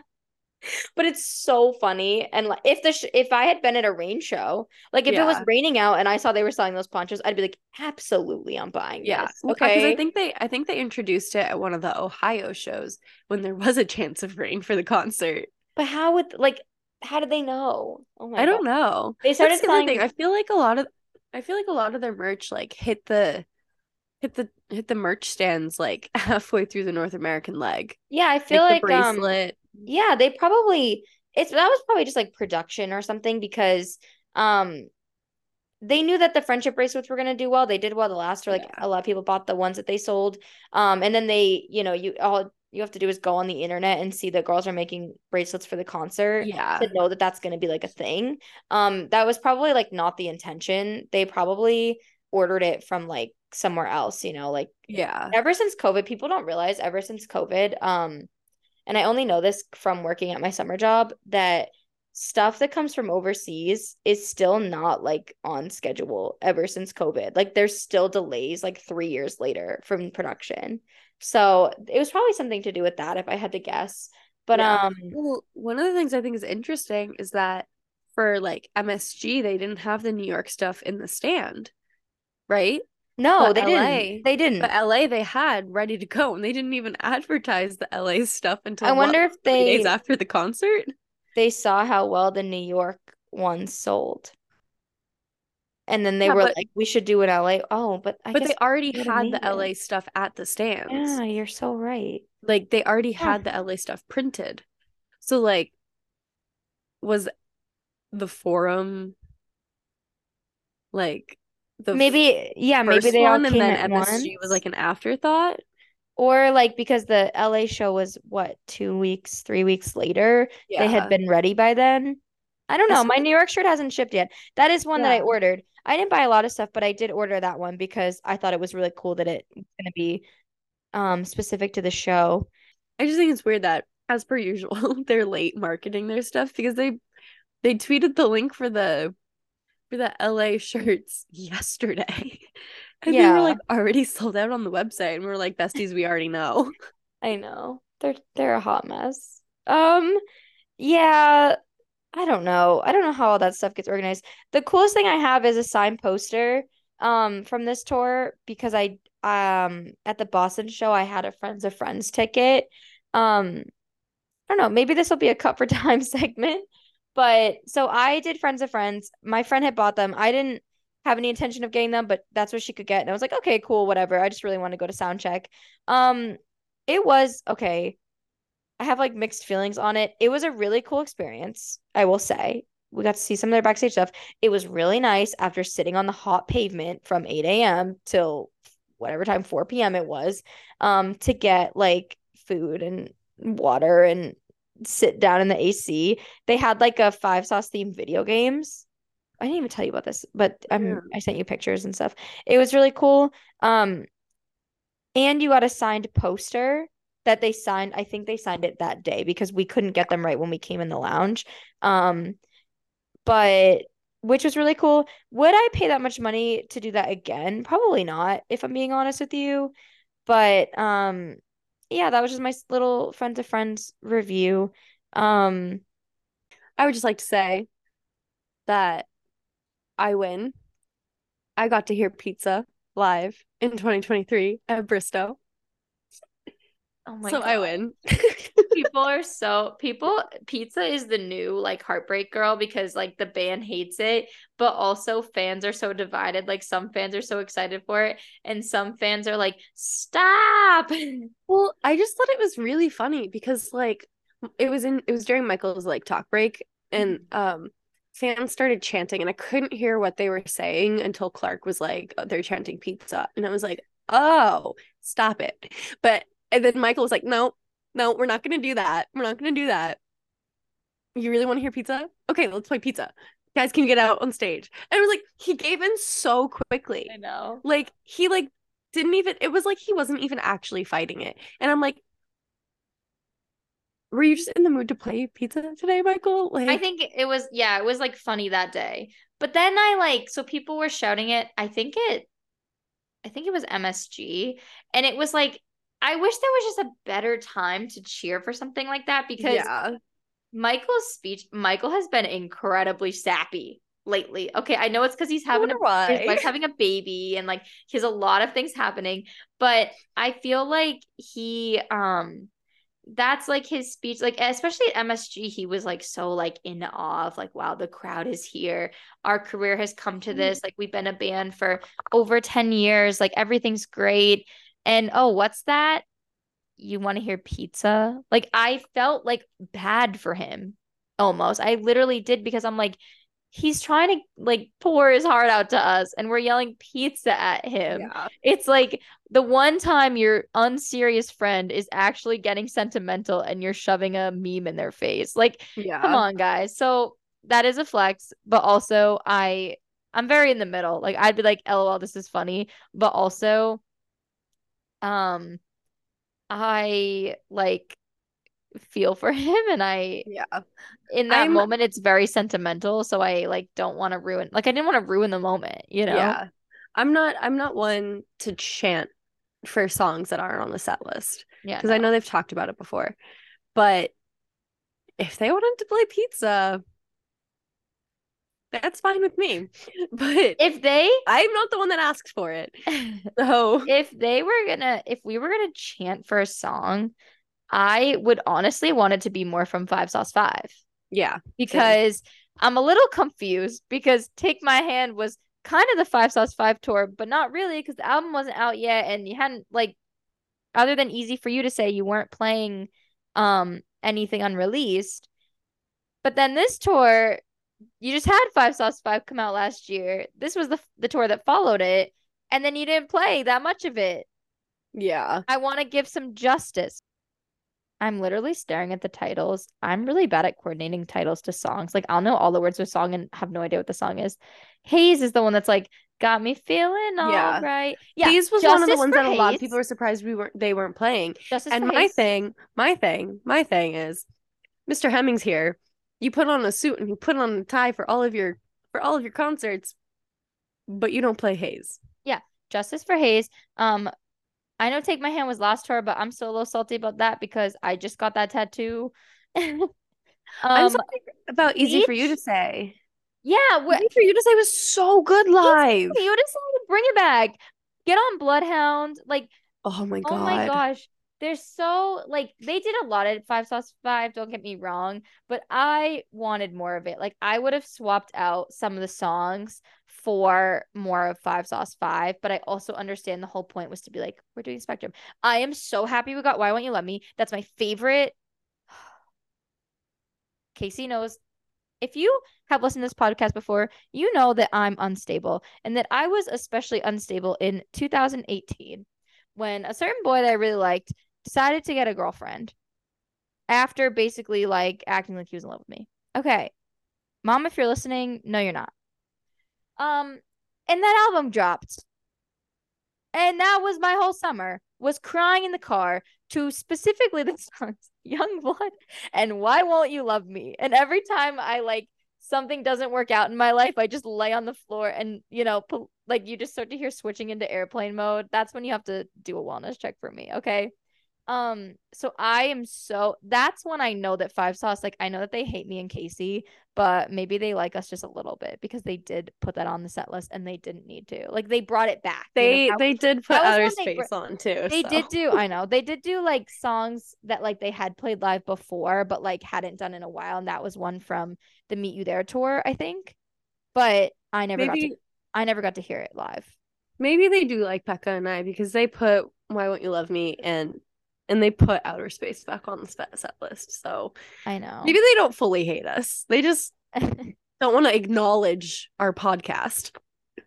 Speaker 1: but it's so funny, and like if the sh- if I had been at a rain show, like if it was raining out and I saw they were selling those ponchos, I'd be like, absolutely, I'm buying
Speaker 2: Yeah,
Speaker 1: this.
Speaker 2: because uh,
Speaker 1: Okay,
Speaker 2: I think they I think they introduced it at one of the Ohio shows when there was a chance of rain for the concert.
Speaker 1: but how would like how did they know? Oh my
Speaker 2: I don't know.
Speaker 1: They started
Speaker 2: That's the other thing.
Speaker 1: selling-
Speaker 2: I feel like a lot of I feel like a lot of their merch like hit the hit the hit the merch stands like halfway through the North American leg.
Speaker 1: Yeah, I feel
Speaker 2: like,
Speaker 1: like,
Speaker 2: the
Speaker 1: um
Speaker 2: bracelet.
Speaker 1: Yeah, they probably it's that was probably just like production or something because um they knew that the friendship bracelets were gonna do well. They did well the last year. Like
Speaker 2: Yeah.
Speaker 1: a lot of people bought the ones that they sold. Um, and then they, you know, you all you have to do is go on the internet and see that girls are making bracelets for the concert
Speaker 2: yeah.
Speaker 1: to know that that's gonna be like a thing. Um, that was probably like not the intention. They probably ordered it from like somewhere else, you know, like
Speaker 2: Yeah.
Speaker 1: ever since COVID, people don't realize ever since COVID, um, and I only know this from working at my summer job that stuff that comes from overseas is still not like on schedule ever since COVID. Like there's still delays like three years later from production. So it was probably something to do with that if I had to guess. But
Speaker 2: Yeah.
Speaker 1: um
Speaker 2: Well, one of the things I think is interesting is that for like MSG, they didn't have the New York stuff in the stand, right?
Speaker 1: no,
Speaker 2: But
Speaker 1: they
Speaker 2: LA
Speaker 1: didn't. They didn't.
Speaker 2: But LA they had ready to go, and they didn't even advertise the LA stuff until
Speaker 1: I
Speaker 2: what,
Speaker 1: wonder if they
Speaker 2: days after the concert.
Speaker 1: they saw how well the New York ones sold. And then they
Speaker 2: Yeah,
Speaker 1: were
Speaker 2: but-
Speaker 1: like, we should do an LA. Oh, but I
Speaker 2: but
Speaker 1: guess
Speaker 2: they already had the
Speaker 1: it.
Speaker 2: LA stuff at the stands.
Speaker 1: Yeah, you're so right.
Speaker 2: Like they already
Speaker 1: Yeah.
Speaker 2: had the LA stuff printed. So like was the forum like the
Speaker 1: maybe yeah, maybe they all
Speaker 2: one and
Speaker 1: came
Speaker 2: then
Speaker 1: at
Speaker 2: MSG
Speaker 1: once.
Speaker 2: was like an afterthought?
Speaker 1: or like because the LA show was what, two weeks, three weeks later. They had been ready by then. I don't know.
Speaker 2: saw
Speaker 1: My New York shirt hasn't shipped yet. That is one that I ordered. I didn't buy a lot of stuff, but I did order that one because I thought it was really cool that it's gonna be um specific to the show.
Speaker 2: I just think it's weird that, as per usual, they're late marketing their stuff because they they tweeted the link for the for the LA shirts yesterday. And they
Speaker 1: Yeah.
Speaker 2: were like already sold out on the website. And we are like, besties, we already know.
Speaker 1: I know. They're they're a hot mess. Um yeah, I don't know. I don't know how all that stuff gets organized. The coolest thing I have is a signed poster um from this tour because I um at the Boston show I had a friends of friends ticket. Um I don't know, maybe this will be a cut for time segment. But so I did friends of friends. My friend had bought them. I didn't have any intention of getting them, but that's what she could get. And I was like, okay, cool, whatever. I just really want to go to sound check. Um, it was okay. I have like mixed feelings on it. It was a really cool experience, I will say. We got to see some of their backstage stuff. It was really nice after sitting on the hot pavement from 8 a.m. till whatever time, 4 p.m. it was, um, to get like food and water and sit down in the AC. They had like a five sauce themed video games. I didn't even tell you about this, but um,
Speaker 2: Yeah.
Speaker 1: I sent you pictures and stuff. It was really cool. Um, and you got a signed poster that they signed. I think they signed it that day because we couldn't get them right when we came in the lounge. Um, but which was really cool. Would I pay that much money to do that again? Probably not, if I'm being honest with you. But um, yeah, that was just my little friend to friends review. Um,
Speaker 2: I would just like to say that I win. I got to hear pizza live in 2023 at Bristow.
Speaker 1: Oh my
Speaker 2: so I win.
Speaker 1: people are so people pizza is the new like heartbreak girl because like the band hates it but also fans are so divided like some fans are so excited for it and some fans are like stop
Speaker 2: Well, I just thought it was really funny because like it was in it was during Michael's like talk break and um fans started chanting and I couldn't hear what they were saying until Clark was like "Oh, they're chanting pizza and I was like, "Oh, stop it." But and then Michael was like, "No, no, we're not going to do that. We're not going to do that." You really want to hear pizza? Okay, let's play pizza. Guys, can you get out on stage? And it was like he gave in so quickly.
Speaker 1: i know
Speaker 2: Like he like didn't even it was like he wasn't even actually fighting it. And I'm like were you just in the mood to play pizza today, Michael? Like
Speaker 1: i think it was yeah it was like funny that day but then i like so people were shouting it i think it i think it was msg and it was like i wish there was just a better time to cheer for something like that because
Speaker 2: yeah.
Speaker 1: Michael's speech, Michael has been incredibly sappy lately. Okay, I know it's because he's having a
Speaker 2: wonder
Speaker 1: his wife's having a baby and like he has a lot of things happening, but I feel like he um that's like his speech, like especially at MSG, he was like so like in awe of like, wow, the crowd is here. Our career has come to this. Like we've been a band for over 10 years, like everything's great. And oh, what's that? you want to hear pizza? Like I felt like bad for him almost. I literally did because I'm like he's trying to like pour his heart out to us and we're yelling pizza at him.
Speaker 2: Yeah.
Speaker 1: It's like the one time your unserious friend is actually getting sentimental and you're shoving a meme in their face. Like
Speaker 2: Yeah.
Speaker 1: come on guys. So that is a flex, but also I I'm very in the middle. Like I'd be like lol this is funny, but also um I like feel for him and I
Speaker 2: Yeah.
Speaker 1: in that
Speaker 2: I'm-
Speaker 1: moment it's very sentimental so I like don't want to ruin like I didn't want to ruin the moment, you know.
Speaker 2: Yeah. I'm not I'm not one to chant for songs that aren't on the set list
Speaker 1: Yeah.
Speaker 2: because I know they've talked about it before. But if they wanted to play pizza, that's fine with me. But
Speaker 1: if they
Speaker 2: I'm not the one that asks for it. So
Speaker 1: if they were gonna if we were gonna chant for a song, I would honestly want it to be more from Five Sauce Five
Speaker 2: yeah.
Speaker 1: because I'm a little confused because Take My Hand was kind of the Five Sauce Five tour, but not really because the album wasn't out yet, and you hadn't like, other than easy for you to say, you weren't playing um anything unreleased. But then this tour, you just had Five Sauce Five come out last year. This was the the tour that followed it, and then you didn't play that much of it.
Speaker 2: Yeah.
Speaker 1: I want to give some justice. I'm literally staring at the titles. I'm really bad at coordinating titles to songs. Like I'll know all the words of a song and have no idea what the song is. Haze is the one that's like got me feeling all
Speaker 2: Yeah.
Speaker 1: right. Yeah,
Speaker 2: Haze was one of the ones that a lot of people were surprised we weren't they weren't playing.
Speaker 1: Justice
Speaker 2: and my
Speaker 1: Haze.
Speaker 2: thing, my thing, my thing is Mr. Hemmings here. You put on a suit and you put on a tie for all of your for all of your concerts, but you don't play Haze. Yeah.
Speaker 1: Justice for Haze. Um, I know Take My Hand was last tour, but I'm still a little salty about that because I just got that tattoo. um,
Speaker 2: I'm sorry about easy for you to say.
Speaker 1: yeah, wh-
Speaker 2: Easy for you to say was so good live.
Speaker 1: you decided to bring it back. Get on Bloodhound. Like,
Speaker 2: Oh my god.
Speaker 1: oh my gosh. They're so like they did a lot of five sauce five, don't get me wrong, but I wanted more of it. Like I would have swapped out some of the songs for more of five sauce five, but I also understand the whole point was to be like, we're doing spectrum. I am so happy we got Why Won't You Love Me? That's my favorite. Casey knows if you have listened to this podcast before, you know that I'm unstable and that I was especially unstable in 2018 when a certain boy that I really liked decided to get a girlfriend after basically like acting like he was in love with me. Okay. Mom, if you're listening, no, you're not. Um, and that album dropped. And that was my whole summer was crying in the car to specifically the songs Youngblood and Why Won't You Love Me? And every time I like something doesn't work out in my life, I just lay on the floor and you know, like you just start to hear switching into airplane mode. That's when you have to do a wellness check for me, okay? Um, so I am so that's when I know that Five Sauce, like I know that they hate me and Casey, but maybe they like us just a little bit because they did put that on the set list and they didn't need to. Like they brought it back. you know,
Speaker 2: They they did put outer
Speaker 1: they
Speaker 2: space on too.
Speaker 1: they
Speaker 2: so.
Speaker 1: did do i know they did do like songs that like they had played live before but like hadn't done in a while and that was one from the meet you there tour i think but i never got to
Speaker 2: maybe
Speaker 1: i never got to hear it live
Speaker 2: maybe they do like Becca and I because they put Why Won't You Love Me and and they put outer space back on the set list. So
Speaker 1: i know
Speaker 2: maybe they don't fully hate us. They just don't want to acknowledge our podcast.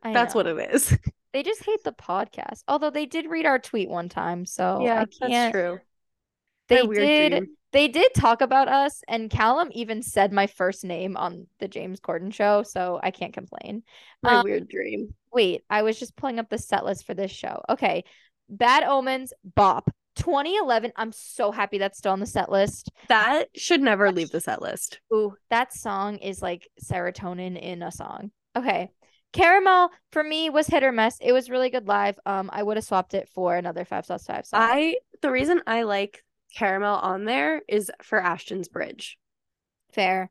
Speaker 1: I
Speaker 2: That's
Speaker 1: know.
Speaker 2: what it is.
Speaker 1: they just hate the podcast although they did read our tweet one time so
Speaker 2: yeah,
Speaker 1: i can't
Speaker 2: that's true.
Speaker 1: they did
Speaker 2: dream.
Speaker 1: they did talk about us and calum even said my first name on the james corden show so i can't complain
Speaker 2: My
Speaker 1: um,
Speaker 2: weird dream.
Speaker 1: Wait, I was just pulling up the set list for this show. Okay. Bad Omens, Bop. 2011. I'm so happy that's still on the set list.
Speaker 2: That should never leave the set list.
Speaker 1: Ooh, that song is like serotonin in a song. Okay. Caramel for me was hit or miss. It was really good live. Um, I would have swapped it for another five sauce five song.
Speaker 2: I the reason I like caramel on there is for Ashton's Bridge.
Speaker 1: Fair.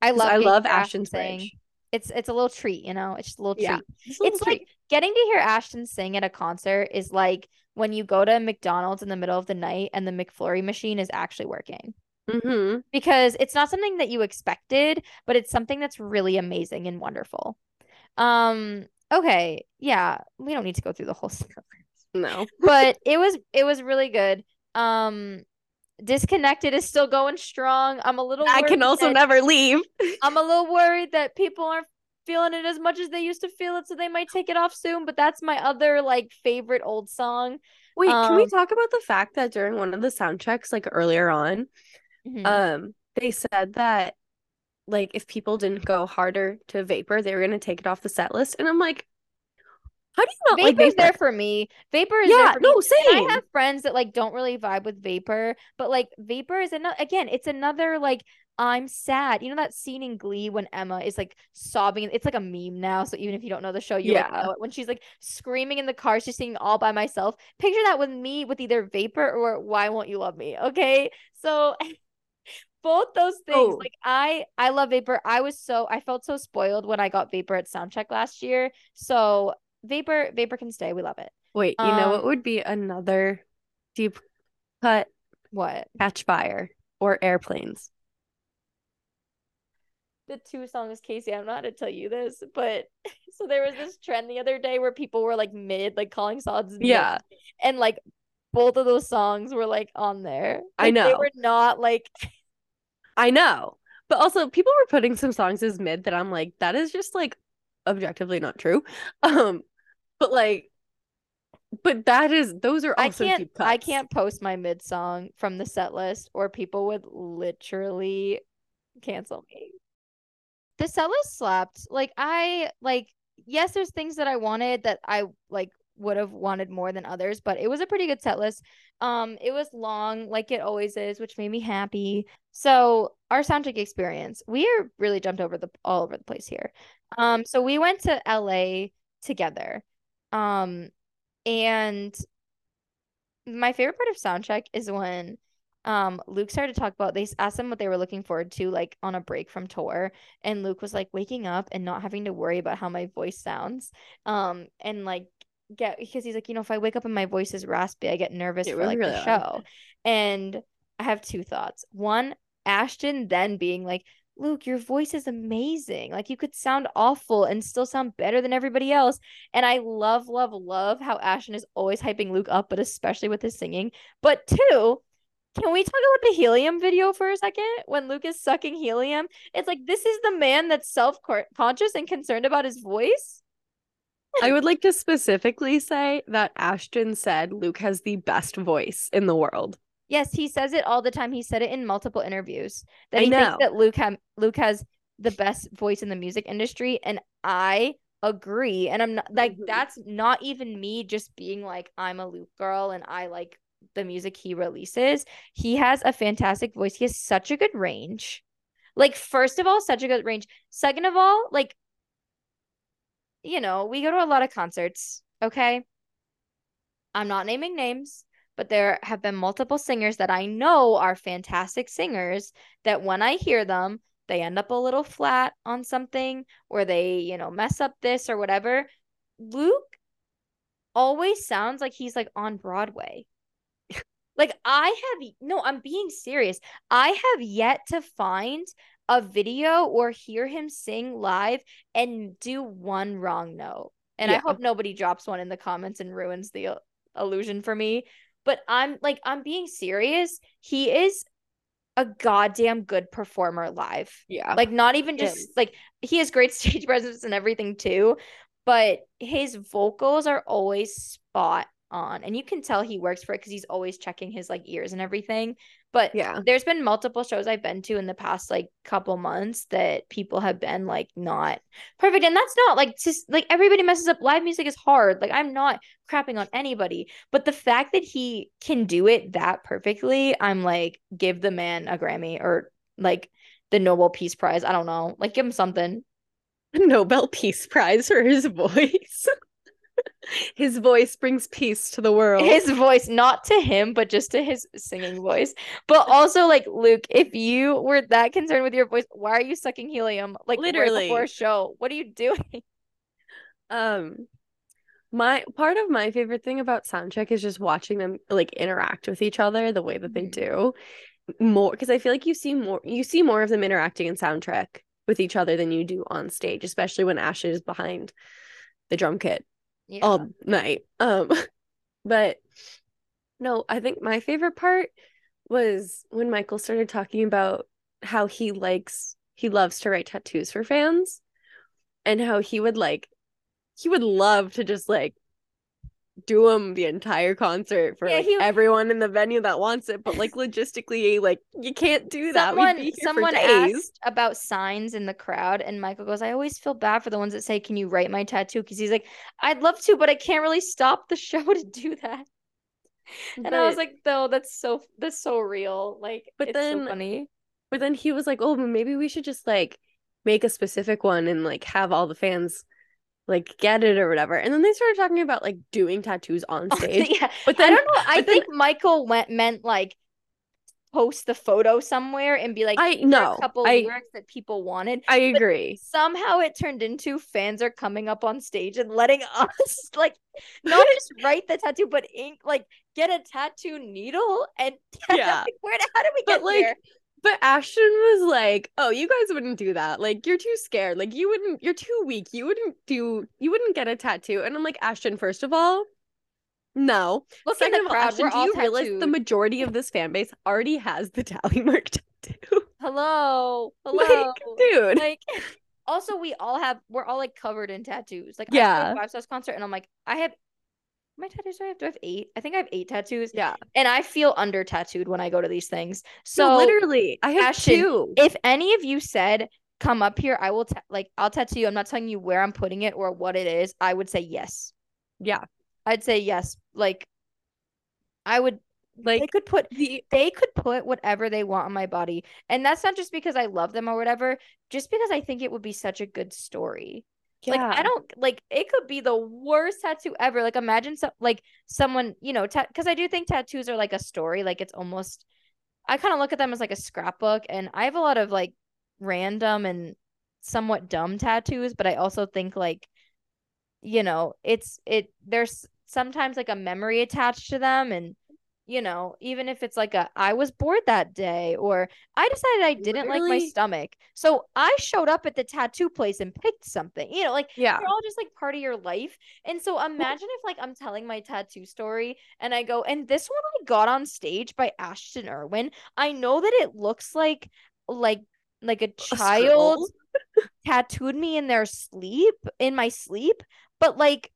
Speaker 1: I love
Speaker 2: I love Ashton's
Speaker 1: sing.
Speaker 2: Bridge.
Speaker 1: It's it's a little treat, you know. It's just a little
Speaker 2: Yeah.
Speaker 1: treat.
Speaker 2: Just a little
Speaker 1: It's like
Speaker 2: treat.
Speaker 1: getting to hear Ashton sing at a concert is like when you go to McDonald's in the middle of the night and the McFlurry machine is actually working.
Speaker 2: Mhm.
Speaker 1: because it's not something that you expected, but it's something that's really amazing and wonderful. Um, okay, yeah, we don't need to go through the whole stuff,
Speaker 2: No.
Speaker 1: but it was it was really good. Um, disconnected is still going strong. I'm a little
Speaker 2: I can also
Speaker 1: that-
Speaker 2: never leave.
Speaker 1: I'm a little worried that people aren't feeling it as much as they used to feel it, so they might take it off soon. But that's my other like favorite old song.
Speaker 2: Wait, can we
Speaker 1: Um,
Speaker 2: talk about the fact that during one of the sound checks, like earlier on,
Speaker 1: Mhm.
Speaker 2: um, they said that like if people didn't go harder to vapor, they were gonna take it off the set list. And I'm like, how do you not like
Speaker 1: Vapor's
Speaker 2: vapor?
Speaker 1: there for me. Vapor is
Speaker 2: Yeah,
Speaker 1: there for me.
Speaker 2: no,
Speaker 1: And
Speaker 2: same.
Speaker 1: I have friends that like don't really vibe with Vapor, but like Vapor is another again, it's another like I'm sad. You know that scene in Glee when Emma is like sobbing. It's like a meme now. So even if you don't know the show, you
Speaker 2: Yeah.
Speaker 1: know it. When she's like screaming in the car, she's singing all by myself. Picture that with me with either Vapor or Why Won't You Love Me? Okay. So both those things
Speaker 2: Oh.
Speaker 1: like i i love vapor i was so i felt so spoiled when i got vapor at soundcheck last year so vapor vapor can stay we love it
Speaker 2: Wait, you know what
Speaker 1: Um,
Speaker 2: would be another deep cut
Speaker 1: what
Speaker 2: catch fire or airplanes?
Speaker 1: The two songs, Casey. I'm not know how to tell you this, but so there was this trend the other day where people were like mid, like calling songs. mid,
Speaker 2: Yeah.
Speaker 1: and like both of those songs were like on there.
Speaker 2: I
Speaker 1: know they were not like
Speaker 2: I know. But also people were putting some songs as mid that I'm like, that is just like objectively not true. Um, but like but that is those are also
Speaker 1: I
Speaker 2: can't
Speaker 1: I can't post my mid song from the set list or people would literally cancel me. The list slapped. Like I like yes, there's things that I wanted that I like would have wanted more than others, but it was a pretty good set list. Um it was long like it always is, which made me happy. So, our soundtrack experience, we are really jumped over the all over the place here. Um so we went to LA together. Um and my favorite part of soundcheck is when um Luke started to talk about they asked him what they were looking forward to like on a break from tour and Luke was like waking up and not having to worry about how my voice sounds um and like get because he's like you know if I wake up and my voice is raspy I get nervous
Speaker 2: It
Speaker 1: for
Speaker 2: was
Speaker 1: like
Speaker 2: really
Speaker 1: the show. And I have two thoughts. One Ashton then being like Luke your voice is amazing. Like you could sound awful and still sound better than everybody else. And I love, love, love how Ashton is always hyping Luke up, but especially with his singing. But two, can we talk about the helium video for a second? When Luke is sucking helium, it's like this is the man that's self conscious and concerned about his voice.
Speaker 2: I would like to specifically say that Ashton said Luke has the best voice in the world.
Speaker 1: Yes, he says it all the time. He said it in multiple interviews that
Speaker 2: I
Speaker 1: he
Speaker 2: know.
Speaker 1: thinks that Luke ha- Luke has the best voice in the music industry, and I agree. And I'm not like that's not even me just being like I'm a Luke girl and I like the music he releases. He has a fantastic voice. He has such a good range. Like first of all, such a good range. Second of all, like you know, we go to a lot of concerts, okay? I'm not naming names, but there have been multiple singers that I know are fantastic singers that when I hear them, they end up a little flat on something or they, you know, mess up this or whatever. Luke always sounds like he's like on Broadway. Like I have no, I'm being serious. I have yet to find a video or hear him sing live and do one wrong note. And I hope nobody drops one in the comments and ruins the uh, illusion for me. But I'm like, I'm being serious. He is a goddamn good performer live.
Speaker 2: Yeah.
Speaker 1: Like, not even just
Speaker 2: is.
Speaker 1: like he has great stage presence and everything too, but his vocals are always spot on. And you can tell he works for it because he's always checking his like ears and everything. But
Speaker 2: yeah.
Speaker 1: there's been multiple shows I've been to in the past like couple months that people have been like not perfect. And that's not like just like everybody messes up. Live music is hard. Like I'm not crapping on anybody. But the fact that he can do it that perfectly, I'm like, give the man a Grammy or like the Nobel Peace Prize. I don't know. Like give him something.
Speaker 2: Nobel Peace Prize for his voice. His voice brings peace to the world.
Speaker 1: His voice, not to him, but just to his singing voice. But also, like Luke, if you were that concerned with your voice, why are you sucking helium like literally before
Speaker 2: Literally.
Speaker 1: a show? What are you doing?
Speaker 2: um my part of my favorite thing about soundcheck is just watching them like interact with each other the way that they
Speaker 1: Mhm.
Speaker 2: do more because I feel like you see more you see more of them interacting in soundtrack with each other than you do on stage, especially when Ash is behind the drum kit
Speaker 1: Yeah.
Speaker 2: all night. Um but no, I think my favorite part was when Michael started talking about how he likes he loves to write tattoos for fans and how he would like he would love to just like do them the entire concert for
Speaker 1: Yeah,
Speaker 2: like
Speaker 1: he-
Speaker 2: everyone in the venue that wants it but like logistically like you can't do that.
Speaker 1: Someone someone asked about signs in the crowd and michael goes i always feel bad for the ones that say can you write my tattoo because he's like i'd love to but i can't really stop the show to do that. And i was like though that's so that's so real. Like
Speaker 2: But
Speaker 1: it's so
Speaker 2: then-
Speaker 1: funny.
Speaker 2: But then he was like, "Oh, maybe we should just like make a specific one and like have all the fans like get it or whatever." And then they started talking about like doing tattoos on stage.
Speaker 1: yeah
Speaker 2: But
Speaker 1: i
Speaker 2: then
Speaker 1: don't know i
Speaker 2: but then-
Speaker 1: think michael went meant like post the photo somewhere and be like
Speaker 2: I know
Speaker 1: a couple
Speaker 2: I
Speaker 1: lyrics that people wanted
Speaker 2: I
Speaker 1: But
Speaker 2: agree.
Speaker 1: somehow it turned into fans are coming up on stage and letting us like not just write the tattoo but ink like get a tattoo needle and
Speaker 2: Yeah.
Speaker 1: where how did we
Speaker 2: But,
Speaker 1: get
Speaker 2: like,
Speaker 1: here
Speaker 2: But Ashton was like, "Oh, you guys wouldn't do that. Like, you're too scared. Like, you wouldn't. You're too weak. You wouldn't do. You wouldn't get a tattoo." And I'm like, Ashton, first of all, no.
Speaker 1: Look
Speaker 2: Second
Speaker 1: the
Speaker 2: of all,
Speaker 1: crowd.
Speaker 2: Ashton,
Speaker 1: We're
Speaker 2: do
Speaker 1: all
Speaker 2: you realize the majority of this fan base already has the tally mark tattoo?
Speaker 1: Hello, hello,
Speaker 2: Like, dude.
Speaker 1: like. Also, we all have. We're all like covered in tattoos. Like,
Speaker 2: Yeah.
Speaker 1: Five Stars concert, and I'm like, I have. Many tattoos do I have? Do I have eight? I think I have eight tattoos,
Speaker 2: yeah.
Speaker 1: and I feel under tattooed when I go to these things. So
Speaker 2: So literally, I have
Speaker 1: Ashton,
Speaker 2: two.
Speaker 1: if any of you said come up here i will ta- like i'll tattoo you i'm not telling you where i'm putting it or what it is i would say yes
Speaker 2: yeah.
Speaker 1: i'd say yes like i would
Speaker 2: like, they
Speaker 1: could put
Speaker 2: the
Speaker 1: they could put whatever they want on my body and that's not just because i love them or whatever just because i think it would be such a good story like i don't like it could be the worst tattoo ever. Like imagine some like someone you know because i do think tattoos are like a story. Like it's almost i kind of look at them as like a scrapbook and i have a lot of like random and somewhat dumb tattoos but i also think like you know it's it there's sometimes like a memory attached to them and you know even if it's like a i was bored that day or i decided i didn't like my stomach so i showed up at the tattoo place and picked something you know like
Speaker 2: Yeah.
Speaker 1: they're all just like part of your life. And so imagine if like I'm telling my tattoo story and I go, and this one I got on stage by Ashton Irwin. I know that it looks like like like a child
Speaker 2: scroll?
Speaker 1: tattooed me in their sleep, in my sleep, but like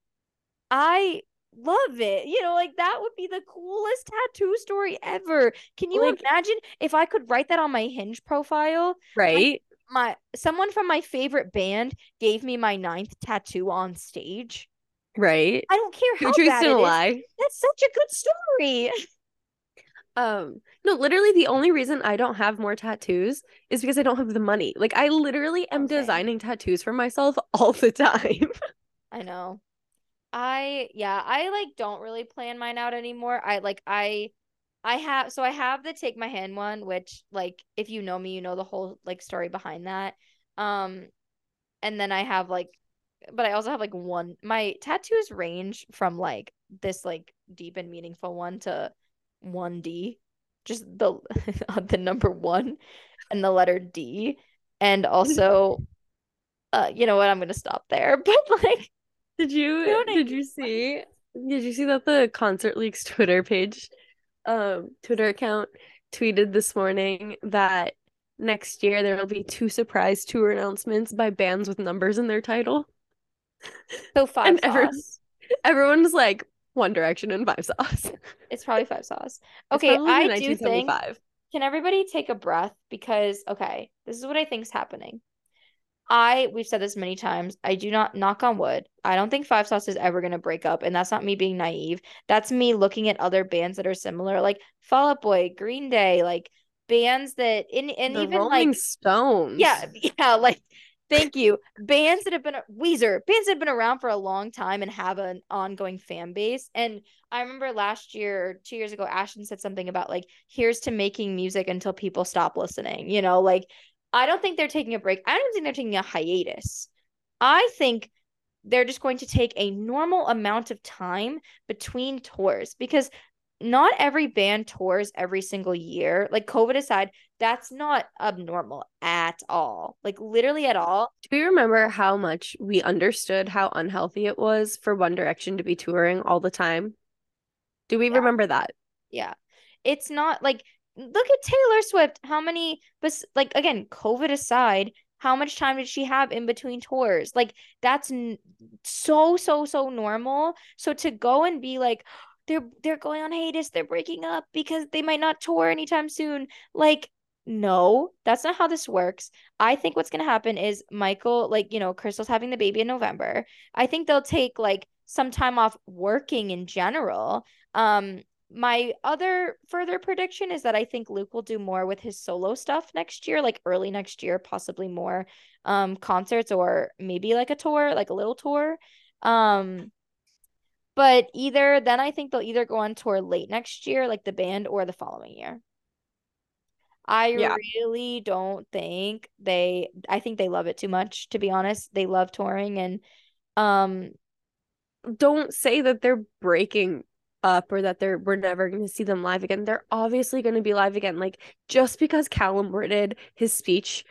Speaker 1: I love it. You know, like that would be the coolest tattoo story ever. Can you
Speaker 2: Like-
Speaker 1: imagine if I could write that on my hinge profile?
Speaker 2: Right.
Speaker 1: My someone from my favorite band gave me my ninth tattoo on stage.
Speaker 2: Right.
Speaker 1: I don't care how
Speaker 2: truths
Speaker 1: bad it
Speaker 2: a
Speaker 1: is.
Speaker 2: lie.
Speaker 1: That's such a good story.
Speaker 2: Um, no, literally the only reason I don't have more tattoos is because I don't have the money. Like I literally am
Speaker 1: same.
Speaker 2: designing tattoos for myself all the time.
Speaker 1: I know. I yeah, I like don't really plan mine out anymore. I like I I have so I have the take my hand one, which like if you know me, you know the whole like story behind that. Um and then I have like but I also have like one my tattoos range from like this like deep and meaningful one to 1D. Just the the number 1 and the letter D. And also uh you know what, I'm going to stop there. But like
Speaker 2: Did you did you see did you see that the Concert Leaks Twitter page um Twitter account tweeted this morning that next year there will be two surprise tour announcements by bands with numbers in their title?
Speaker 1: So five
Speaker 2: And
Speaker 1: sauce.
Speaker 2: Everyone's like One Direction and Five Sauce.
Speaker 1: It's probably five sauce. Okay, I do think
Speaker 2: 1975.
Speaker 1: can everybody take a breath because okay, this is what I think is happening. I we've said this many times. I do not knock on wood. I don't think Five Sauce is ever gonna break up, and that's not me being naive. That's me looking at other bands that are similar, like Fall Out Boy, Green Day, like bands that in and
Speaker 2: the
Speaker 1: even
Speaker 2: Rolling
Speaker 1: like
Speaker 2: Stones.
Speaker 1: yeah, yeah, like thank you. Bands that have been Weezer, bands that have been around for a long time and have an ongoing fan base. And I remember last year two years ago, Ashton said something about like, here's to making music until people stop listening. You know, like I don't think they're taking a break. I don't think they're taking a hiatus. I think they're just going to take a normal amount of time between tours because not every band tours every single year. Like COVID aside, that's not abnormal at all. Like literally at all.
Speaker 2: Do we remember how much we understood how unhealthy it was for One Direction to be touring all the time? Do we
Speaker 1: Yeah.
Speaker 2: remember that?
Speaker 1: Yeah. It's not like look at Taylor Swift. How many like again, COVID aside, how much time did she have in between tours? Like that's so so so normal. So to go and be like they're they're going on hiatus, they're breaking up because they might not tour anytime soon. Like no, that's not how this works. I think what's going to happen is Michael, like, you know, Crystal's having the baby in November. I think they'll take like some time off working in general. Um, my other further prediction is that I think Luke will do more with his solo stuff next year, like early next year, possibly more um concerts or maybe like a tour, like a little tour. Um, but either then I think they'll either go on tour late next year, like the band, or the following year. I
Speaker 2: Yeah.
Speaker 1: really don't think they I think they love it too much, to be honest. They love touring and um
Speaker 2: Don't say that they're breaking up or that they're we're never going to see them live again. They're obviously going to be live again. Like just because Calum worded his speech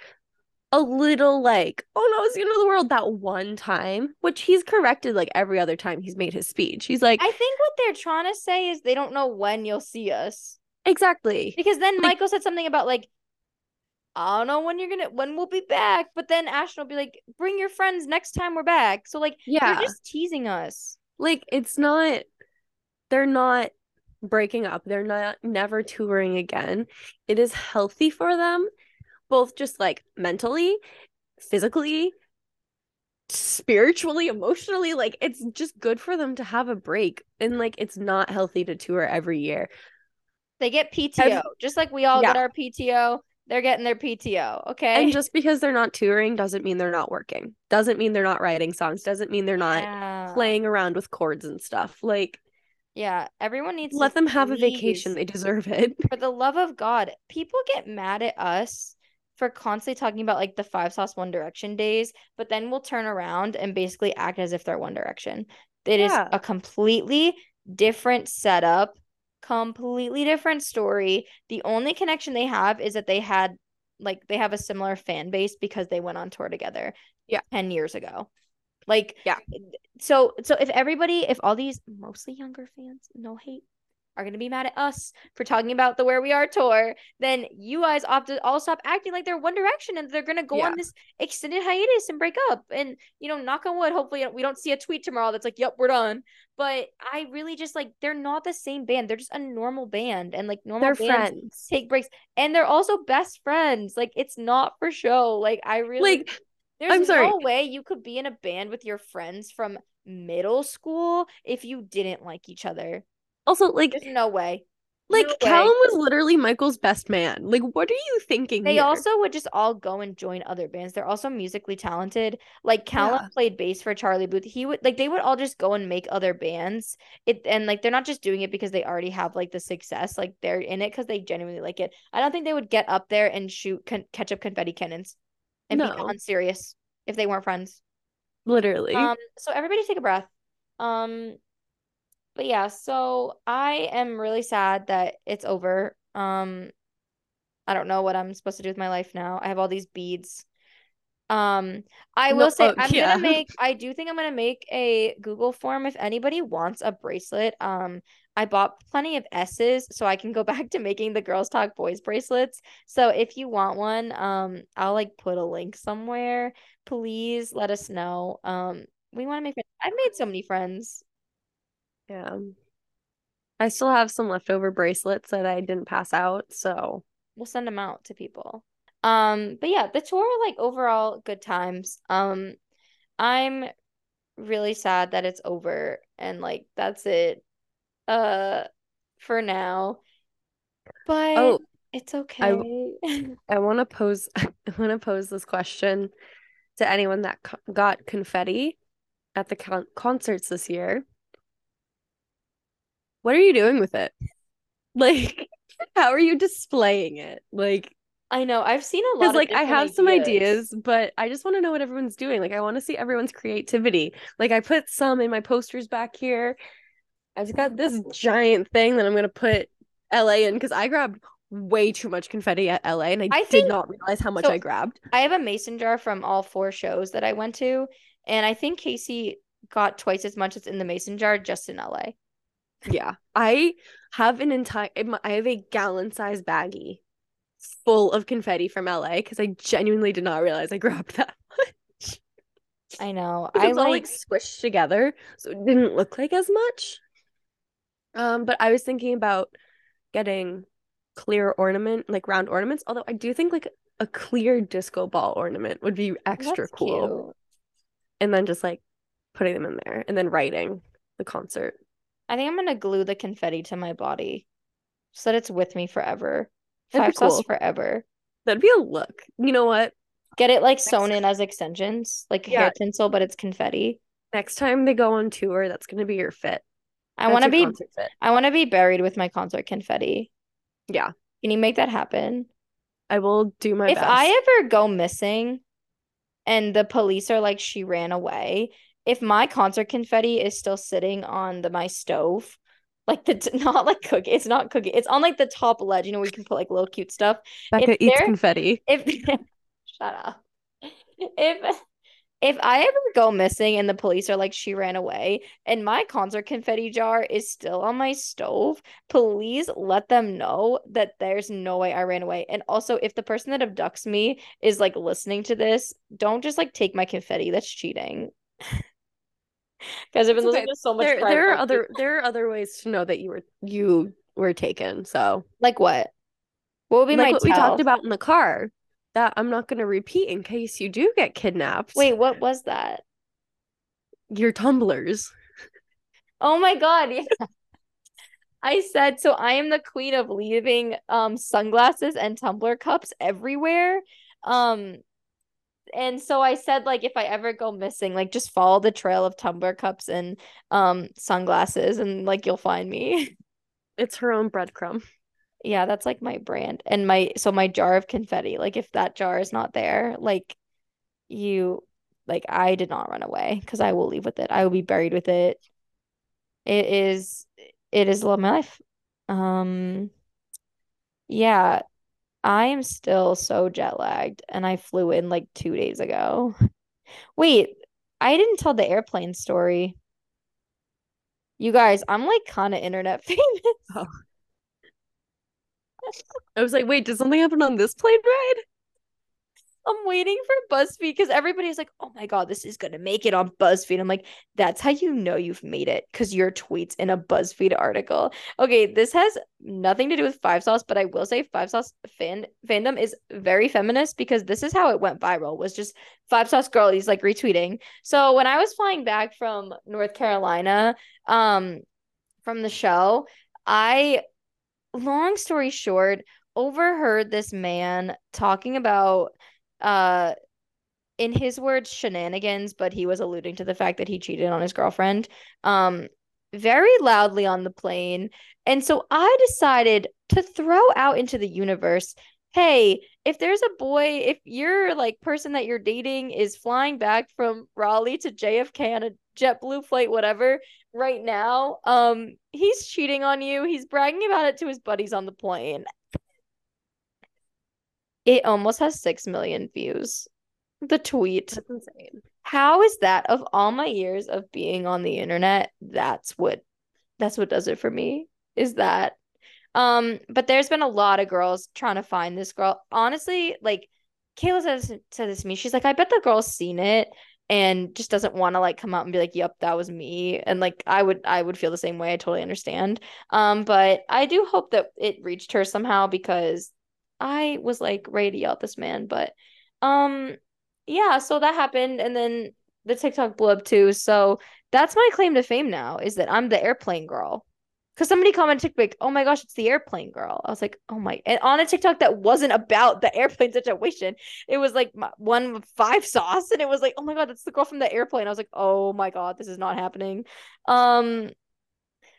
Speaker 2: a little like, oh no, it's the end of the world that one time, which he's corrected like every other time he's made his speech. He's like,
Speaker 1: I think what they're trying to say is they don't know when you'll see us.
Speaker 2: Exactly.
Speaker 1: Because then like, Michael said something about like, I don't know when you're gonna when we'll be back, but then Ashton will be like, bring your friends next time we're back. So like, yeah, they're just teasing us.
Speaker 2: Like it's not, they're not breaking up. They're not never touring again. It is healthy for them both just like mentally, physically, spiritually, emotionally. Like it's just good for them to have a break. And like it's not healthy to tour every year.
Speaker 1: They get PTO, just like we all yeah. get our PTO. They're getting their PTO. Okay.
Speaker 2: And just because they're not touring doesn't mean they're not working. Doesn't mean they're not writing songs. Doesn't mean they're not yeah. playing around with chords and stuff. Like,
Speaker 1: yeah, everyone needs to
Speaker 2: let them have a vacation. They deserve it.
Speaker 1: For the love of God, people get mad at us for constantly talking about like the five sauce One Direction days, but then we'll turn around and basically act as if they're One Direction. It yeah. is a completely different setup, completely different story. The only connection they have is that they had like they have a similar fan base because they went on tour together
Speaker 2: yeah
Speaker 1: 10 years ago like
Speaker 2: yeah
Speaker 1: so so if everybody if all these mostly younger fans no hate are going to be mad at us for talking about the Where We Are tour, then you guys opt to all stop acting like they're One Direction and they're going to go yeah. on this extended hiatus and break up. And, you know, knock on wood, hopefully we don't see a tweet tomorrow that's like, yep, we're done. But I really just like, they're not the same band. They're just a normal band. And like, normal they're friends take breaks. And they're also best friends. Like, it's not for show. Like, I really. Like, there's I'm sorry. no way you could be in a band with your friends from middle school if you didn't like each other.
Speaker 2: Also, like,
Speaker 1: there's no way.
Speaker 2: Like no Calum way. was literally Michael's best man. Like, what are you thinking?
Speaker 1: They
Speaker 2: here?
Speaker 1: also would just all go and join other bands. They're also musically talented. Like Calum yeah. played bass for Charlie Puth. He would like they would all just go and make other bands. It and like they're not just doing it because they already have like the success. Like they're in it because they genuinely like it. I don't think they would get up there and shoot con- catch up confetti cannons and no. be unserious if they weren't friends.
Speaker 2: Literally.
Speaker 1: Um. So everybody take a breath. Um but yeah, so I am really sad that it's over. Um I don't know what I'm supposed to do with my life now. I have all these beads. Um I will no, say oh, I'm yeah. gonna make I do think I'm gonna make a Google form if anybody wants a bracelet. Um I bought plenty of S's so I can go back to making the girls talk boys bracelets. So if you want one, um I'll like put a link somewhere. Please let us know. Um we want to make friends. I've made so many friends
Speaker 2: yeah. I still have some leftover bracelets that I didn't pass out, so
Speaker 1: we'll send them out to people. Um, but yeah, the tour like overall good times. Um, I'm really sad that it's over and like that's it. Uh, for now. But oh, it's okay.
Speaker 2: I, I want to pose. I want to pose this question to anyone that co- got confetti at the con- concerts this year what are you doing with it? Like, how are you displaying it? Like,
Speaker 1: I know I've seen a lot.
Speaker 2: like I have ideas. some ideas, but I just want to know what everyone's doing. Like, I want to see everyone's creativity. Like, I put some in my posters back here. I've got this giant thing that I'm gonna put LA in because I grabbed way too much confetti at LA and I, I did not realize how much so I grabbed.
Speaker 1: I have a mason jar from all four shows that I went to, and I think Casey got twice as much as in the mason jar just in LA.
Speaker 2: Yeah. I have an entire I have a gallon size baggie full of confetti from LA because I genuinely did not realize I grabbed that much.
Speaker 1: I know.
Speaker 2: I like... all like squished together, so it didn't look like as much. Um, but I was thinking about getting clear ornament, like round ornaments. Although I do think like a clear disco ball ornament would be extra That's cool. Cute. And then just like putting them in there and then writing the concert.
Speaker 1: I think I'm gonna glue the confetti to my body so that it's with me forever. Five cool. sauce forever.
Speaker 2: That'd be a look. You know what?
Speaker 1: Get it like sewn in as extensions, like yeah. hair tinsel, but it's confetti.
Speaker 2: Next time they go on tour, that's gonna be your fit.
Speaker 1: I want to be. I want to be buried with my concert confetti.
Speaker 2: Yeah.
Speaker 1: Can you make that happen?
Speaker 2: I will do my
Speaker 1: if
Speaker 2: best.
Speaker 1: I ever go missing, and the police are like she ran away, if my concert confetti is still sitting on the my stove, like the t- not like cookie. It's not cookie. It's on like the top ledge. You know where you can put like little cute stuff.
Speaker 2: Becca
Speaker 1: If
Speaker 2: eats confetti.
Speaker 1: If shut up. If if I ever go missing and the police are like she ran away and my concert confetti jar is still on my stove, please let them know that there's no way I ran away. And also if the person that abducts me is like listening to this, don't just like take my confetti. That's cheating. Because I've been
Speaker 2: okay.
Speaker 1: listening to so much
Speaker 2: There, there are other there are other ways to know that you were you were taken. So
Speaker 1: like what? What would be
Speaker 2: like
Speaker 1: my
Speaker 2: what we talked about in the car. That I'm not going to repeat in case you do get kidnapped.
Speaker 1: Wait, what was that?
Speaker 2: your tumblers.
Speaker 1: Oh my god, yeah. I said so I am the queen of leaving um sunglasses and tumbler cups everywhere. Um and so I said like if I ever go missing, like just follow the trail of tumbler cups and um sunglasses and like you'll find me.
Speaker 2: It's her own breadcrumb.
Speaker 1: Yeah, that's like my brand. And my so my jar of confetti, like if that jar is not there, like you like I did not run away because I will leave with it. I will be buried with it. It is it is love my life. Um yeah, I am still so jet lagged and I flew in like two days ago. Wait, I didn't tell the airplane story. You guys, I'm like kind of internet famous.
Speaker 2: I was like, wait, did something happen on this plane ride?
Speaker 1: I'm waiting for BuzzFeed because everybody's like, oh my God, this is going to make it on BuzzFeed. I'm like, that's how you know you've made it because your tweets in a BuzzFeed article. Okay, this has nothing to do with Five Sauce, but I will say Five Sauce fan fandom is very feminist because this is how it went viral was just Five Sauce girlies like retweeting. So when I was flying back from North Carolina, um, from the show, I, long story short, overheard this man talking about uh in his words shenanigans but he was alluding to the fact that he cheated on his girlfriend um very loudly on the plane. And so i decided to throw out into the universe hey if there's a boy if your like person that you're dating is flying back from raleigh to jfk on a jetblue flight whatever right now um he's cheating on you he's bragging about it to his buddies on the plane it almost has 6 million views. The tweet.
Speaker 2: That's insane.
Speaker 1: How is that of all my years of being on the internet? That's what that's what does it for me. Is that um but there's been a lot of girls trying to find this girl. Honestly, like Kayla said, said this to me. She's like, I bet the girl's seen it and just doesn't want to like come out and be like, "Yep, that was me." And like I would I would feel the same way. I totally understand. Um but I do hope that it reached her somehow because I was like ready to yell at this man, but um yeah, so that happened and then the TikTok blew up too. So that's my claim to fame now is that I'm the airplane girl. Cause somebody commented like, "Oh my gosh, it's the airplane girl." I was like, "Oh my!" And on a TikTok that wasn't about the airplane situation, it was like my, one five sauce, and it was like, "Oh my god, that's the girl from the airplane." I was like, "Oh my god, this is not happening." Um,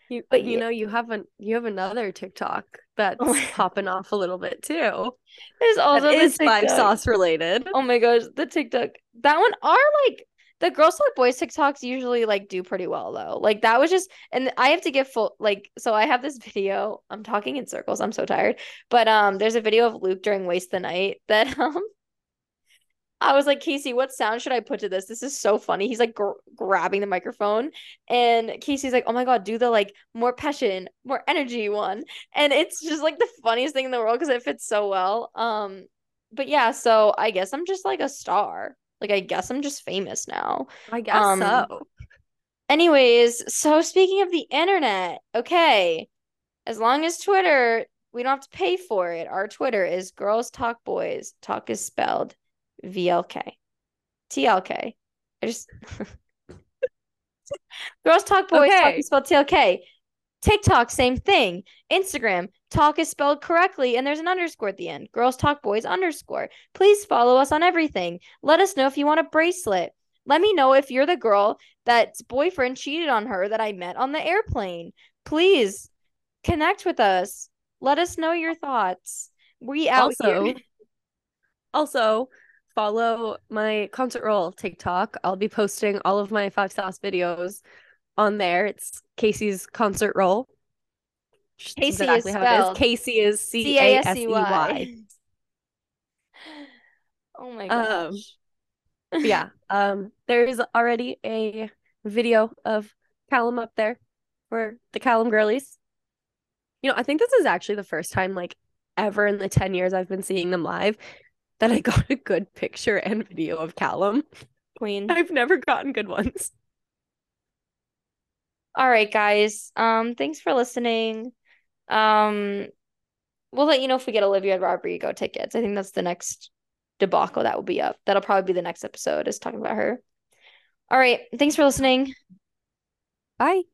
Speaker 2: You,
Speaker 1: But
Speaker 2: you
Speaker 1: yeah.
Speaker 2: know, you have an you have another TikTok that's
Speaker 1: Oh
Speaker 2: popping off a little bit too.
Speaker 1: there's also
Speaker 2: That
Speaker 1: the
Speaker 2: is five sauce related.
Speaker 1: Oh my gosh, the TikTok. That one are like the girls talk boys TikToks usually like do pretty well though. Like that was just and I have to give full like so I have this video. I'm talking in circles. I'm so tired. But um there's a video of Luke during Waste the Night that um I was like, Casey, what sound should I put to this? This is so funny. He's like gr- grabbing the microphone, and Casey's like, "Oh my god, do the like more passion, more energy one." And it's just like the funniest thing in the world because it fits so well. Um, but yeah, so I guess I'm just like a star. Like I guess I'm just famous now.
Speaker 2: I guess
Speaker 1: Um,
Speaker 2: so.
Speaker 1: Anyways, so speaking of the internet, okay, as long as Twitter, we don't have to pay for it. Our Twitter is Girls Talk Boys. Talk is spelled VLK. TLK. I just Girls Talk Boys, talk is spelled TLK. TikTok, same thing. Instagram, talk is spelled correctly and there's an underscore at the end. Girls Talk Boys underscore. Please follow us on everything. Let us know if you want a bracelet. Let me know if you're the girl that's boyfriend cheated on her that I met on the airplane. Please connect with us. Let us know your thoughts. We out
Speaker 2: Also,
Speaker 1: here.
Speaker 2: also follow my concert roll TikTok. I'll be posting all of my five sauce videos on there. It's Casey's concert roll.
Speaker 1: Casey is
Speaker 2: it is. Casey is C A S E Y.
Speaker 1: Oh my
Speaker 2: Um,
Speaker 1: gosh.
Speaker 2: yeah. Um, there is already a video of Calum up there for the Calum girlies. You know, I think this is actually the first time, like, ever in the 10 years I've been seeing them live that I got a good picture and video of Calum.
Speaker 1: Queen.
Speaker 2: I've never gotten good ones.
Speaker 1: All right, guys. Um, thanks for listening. Um, we'll let you know if we get Olivia and Rodrigo tickets. I think that's the next debacle that will be up. That'll probably be the next episode is talking about her. All right. Thanks for listening.
Speaker 2: Bye.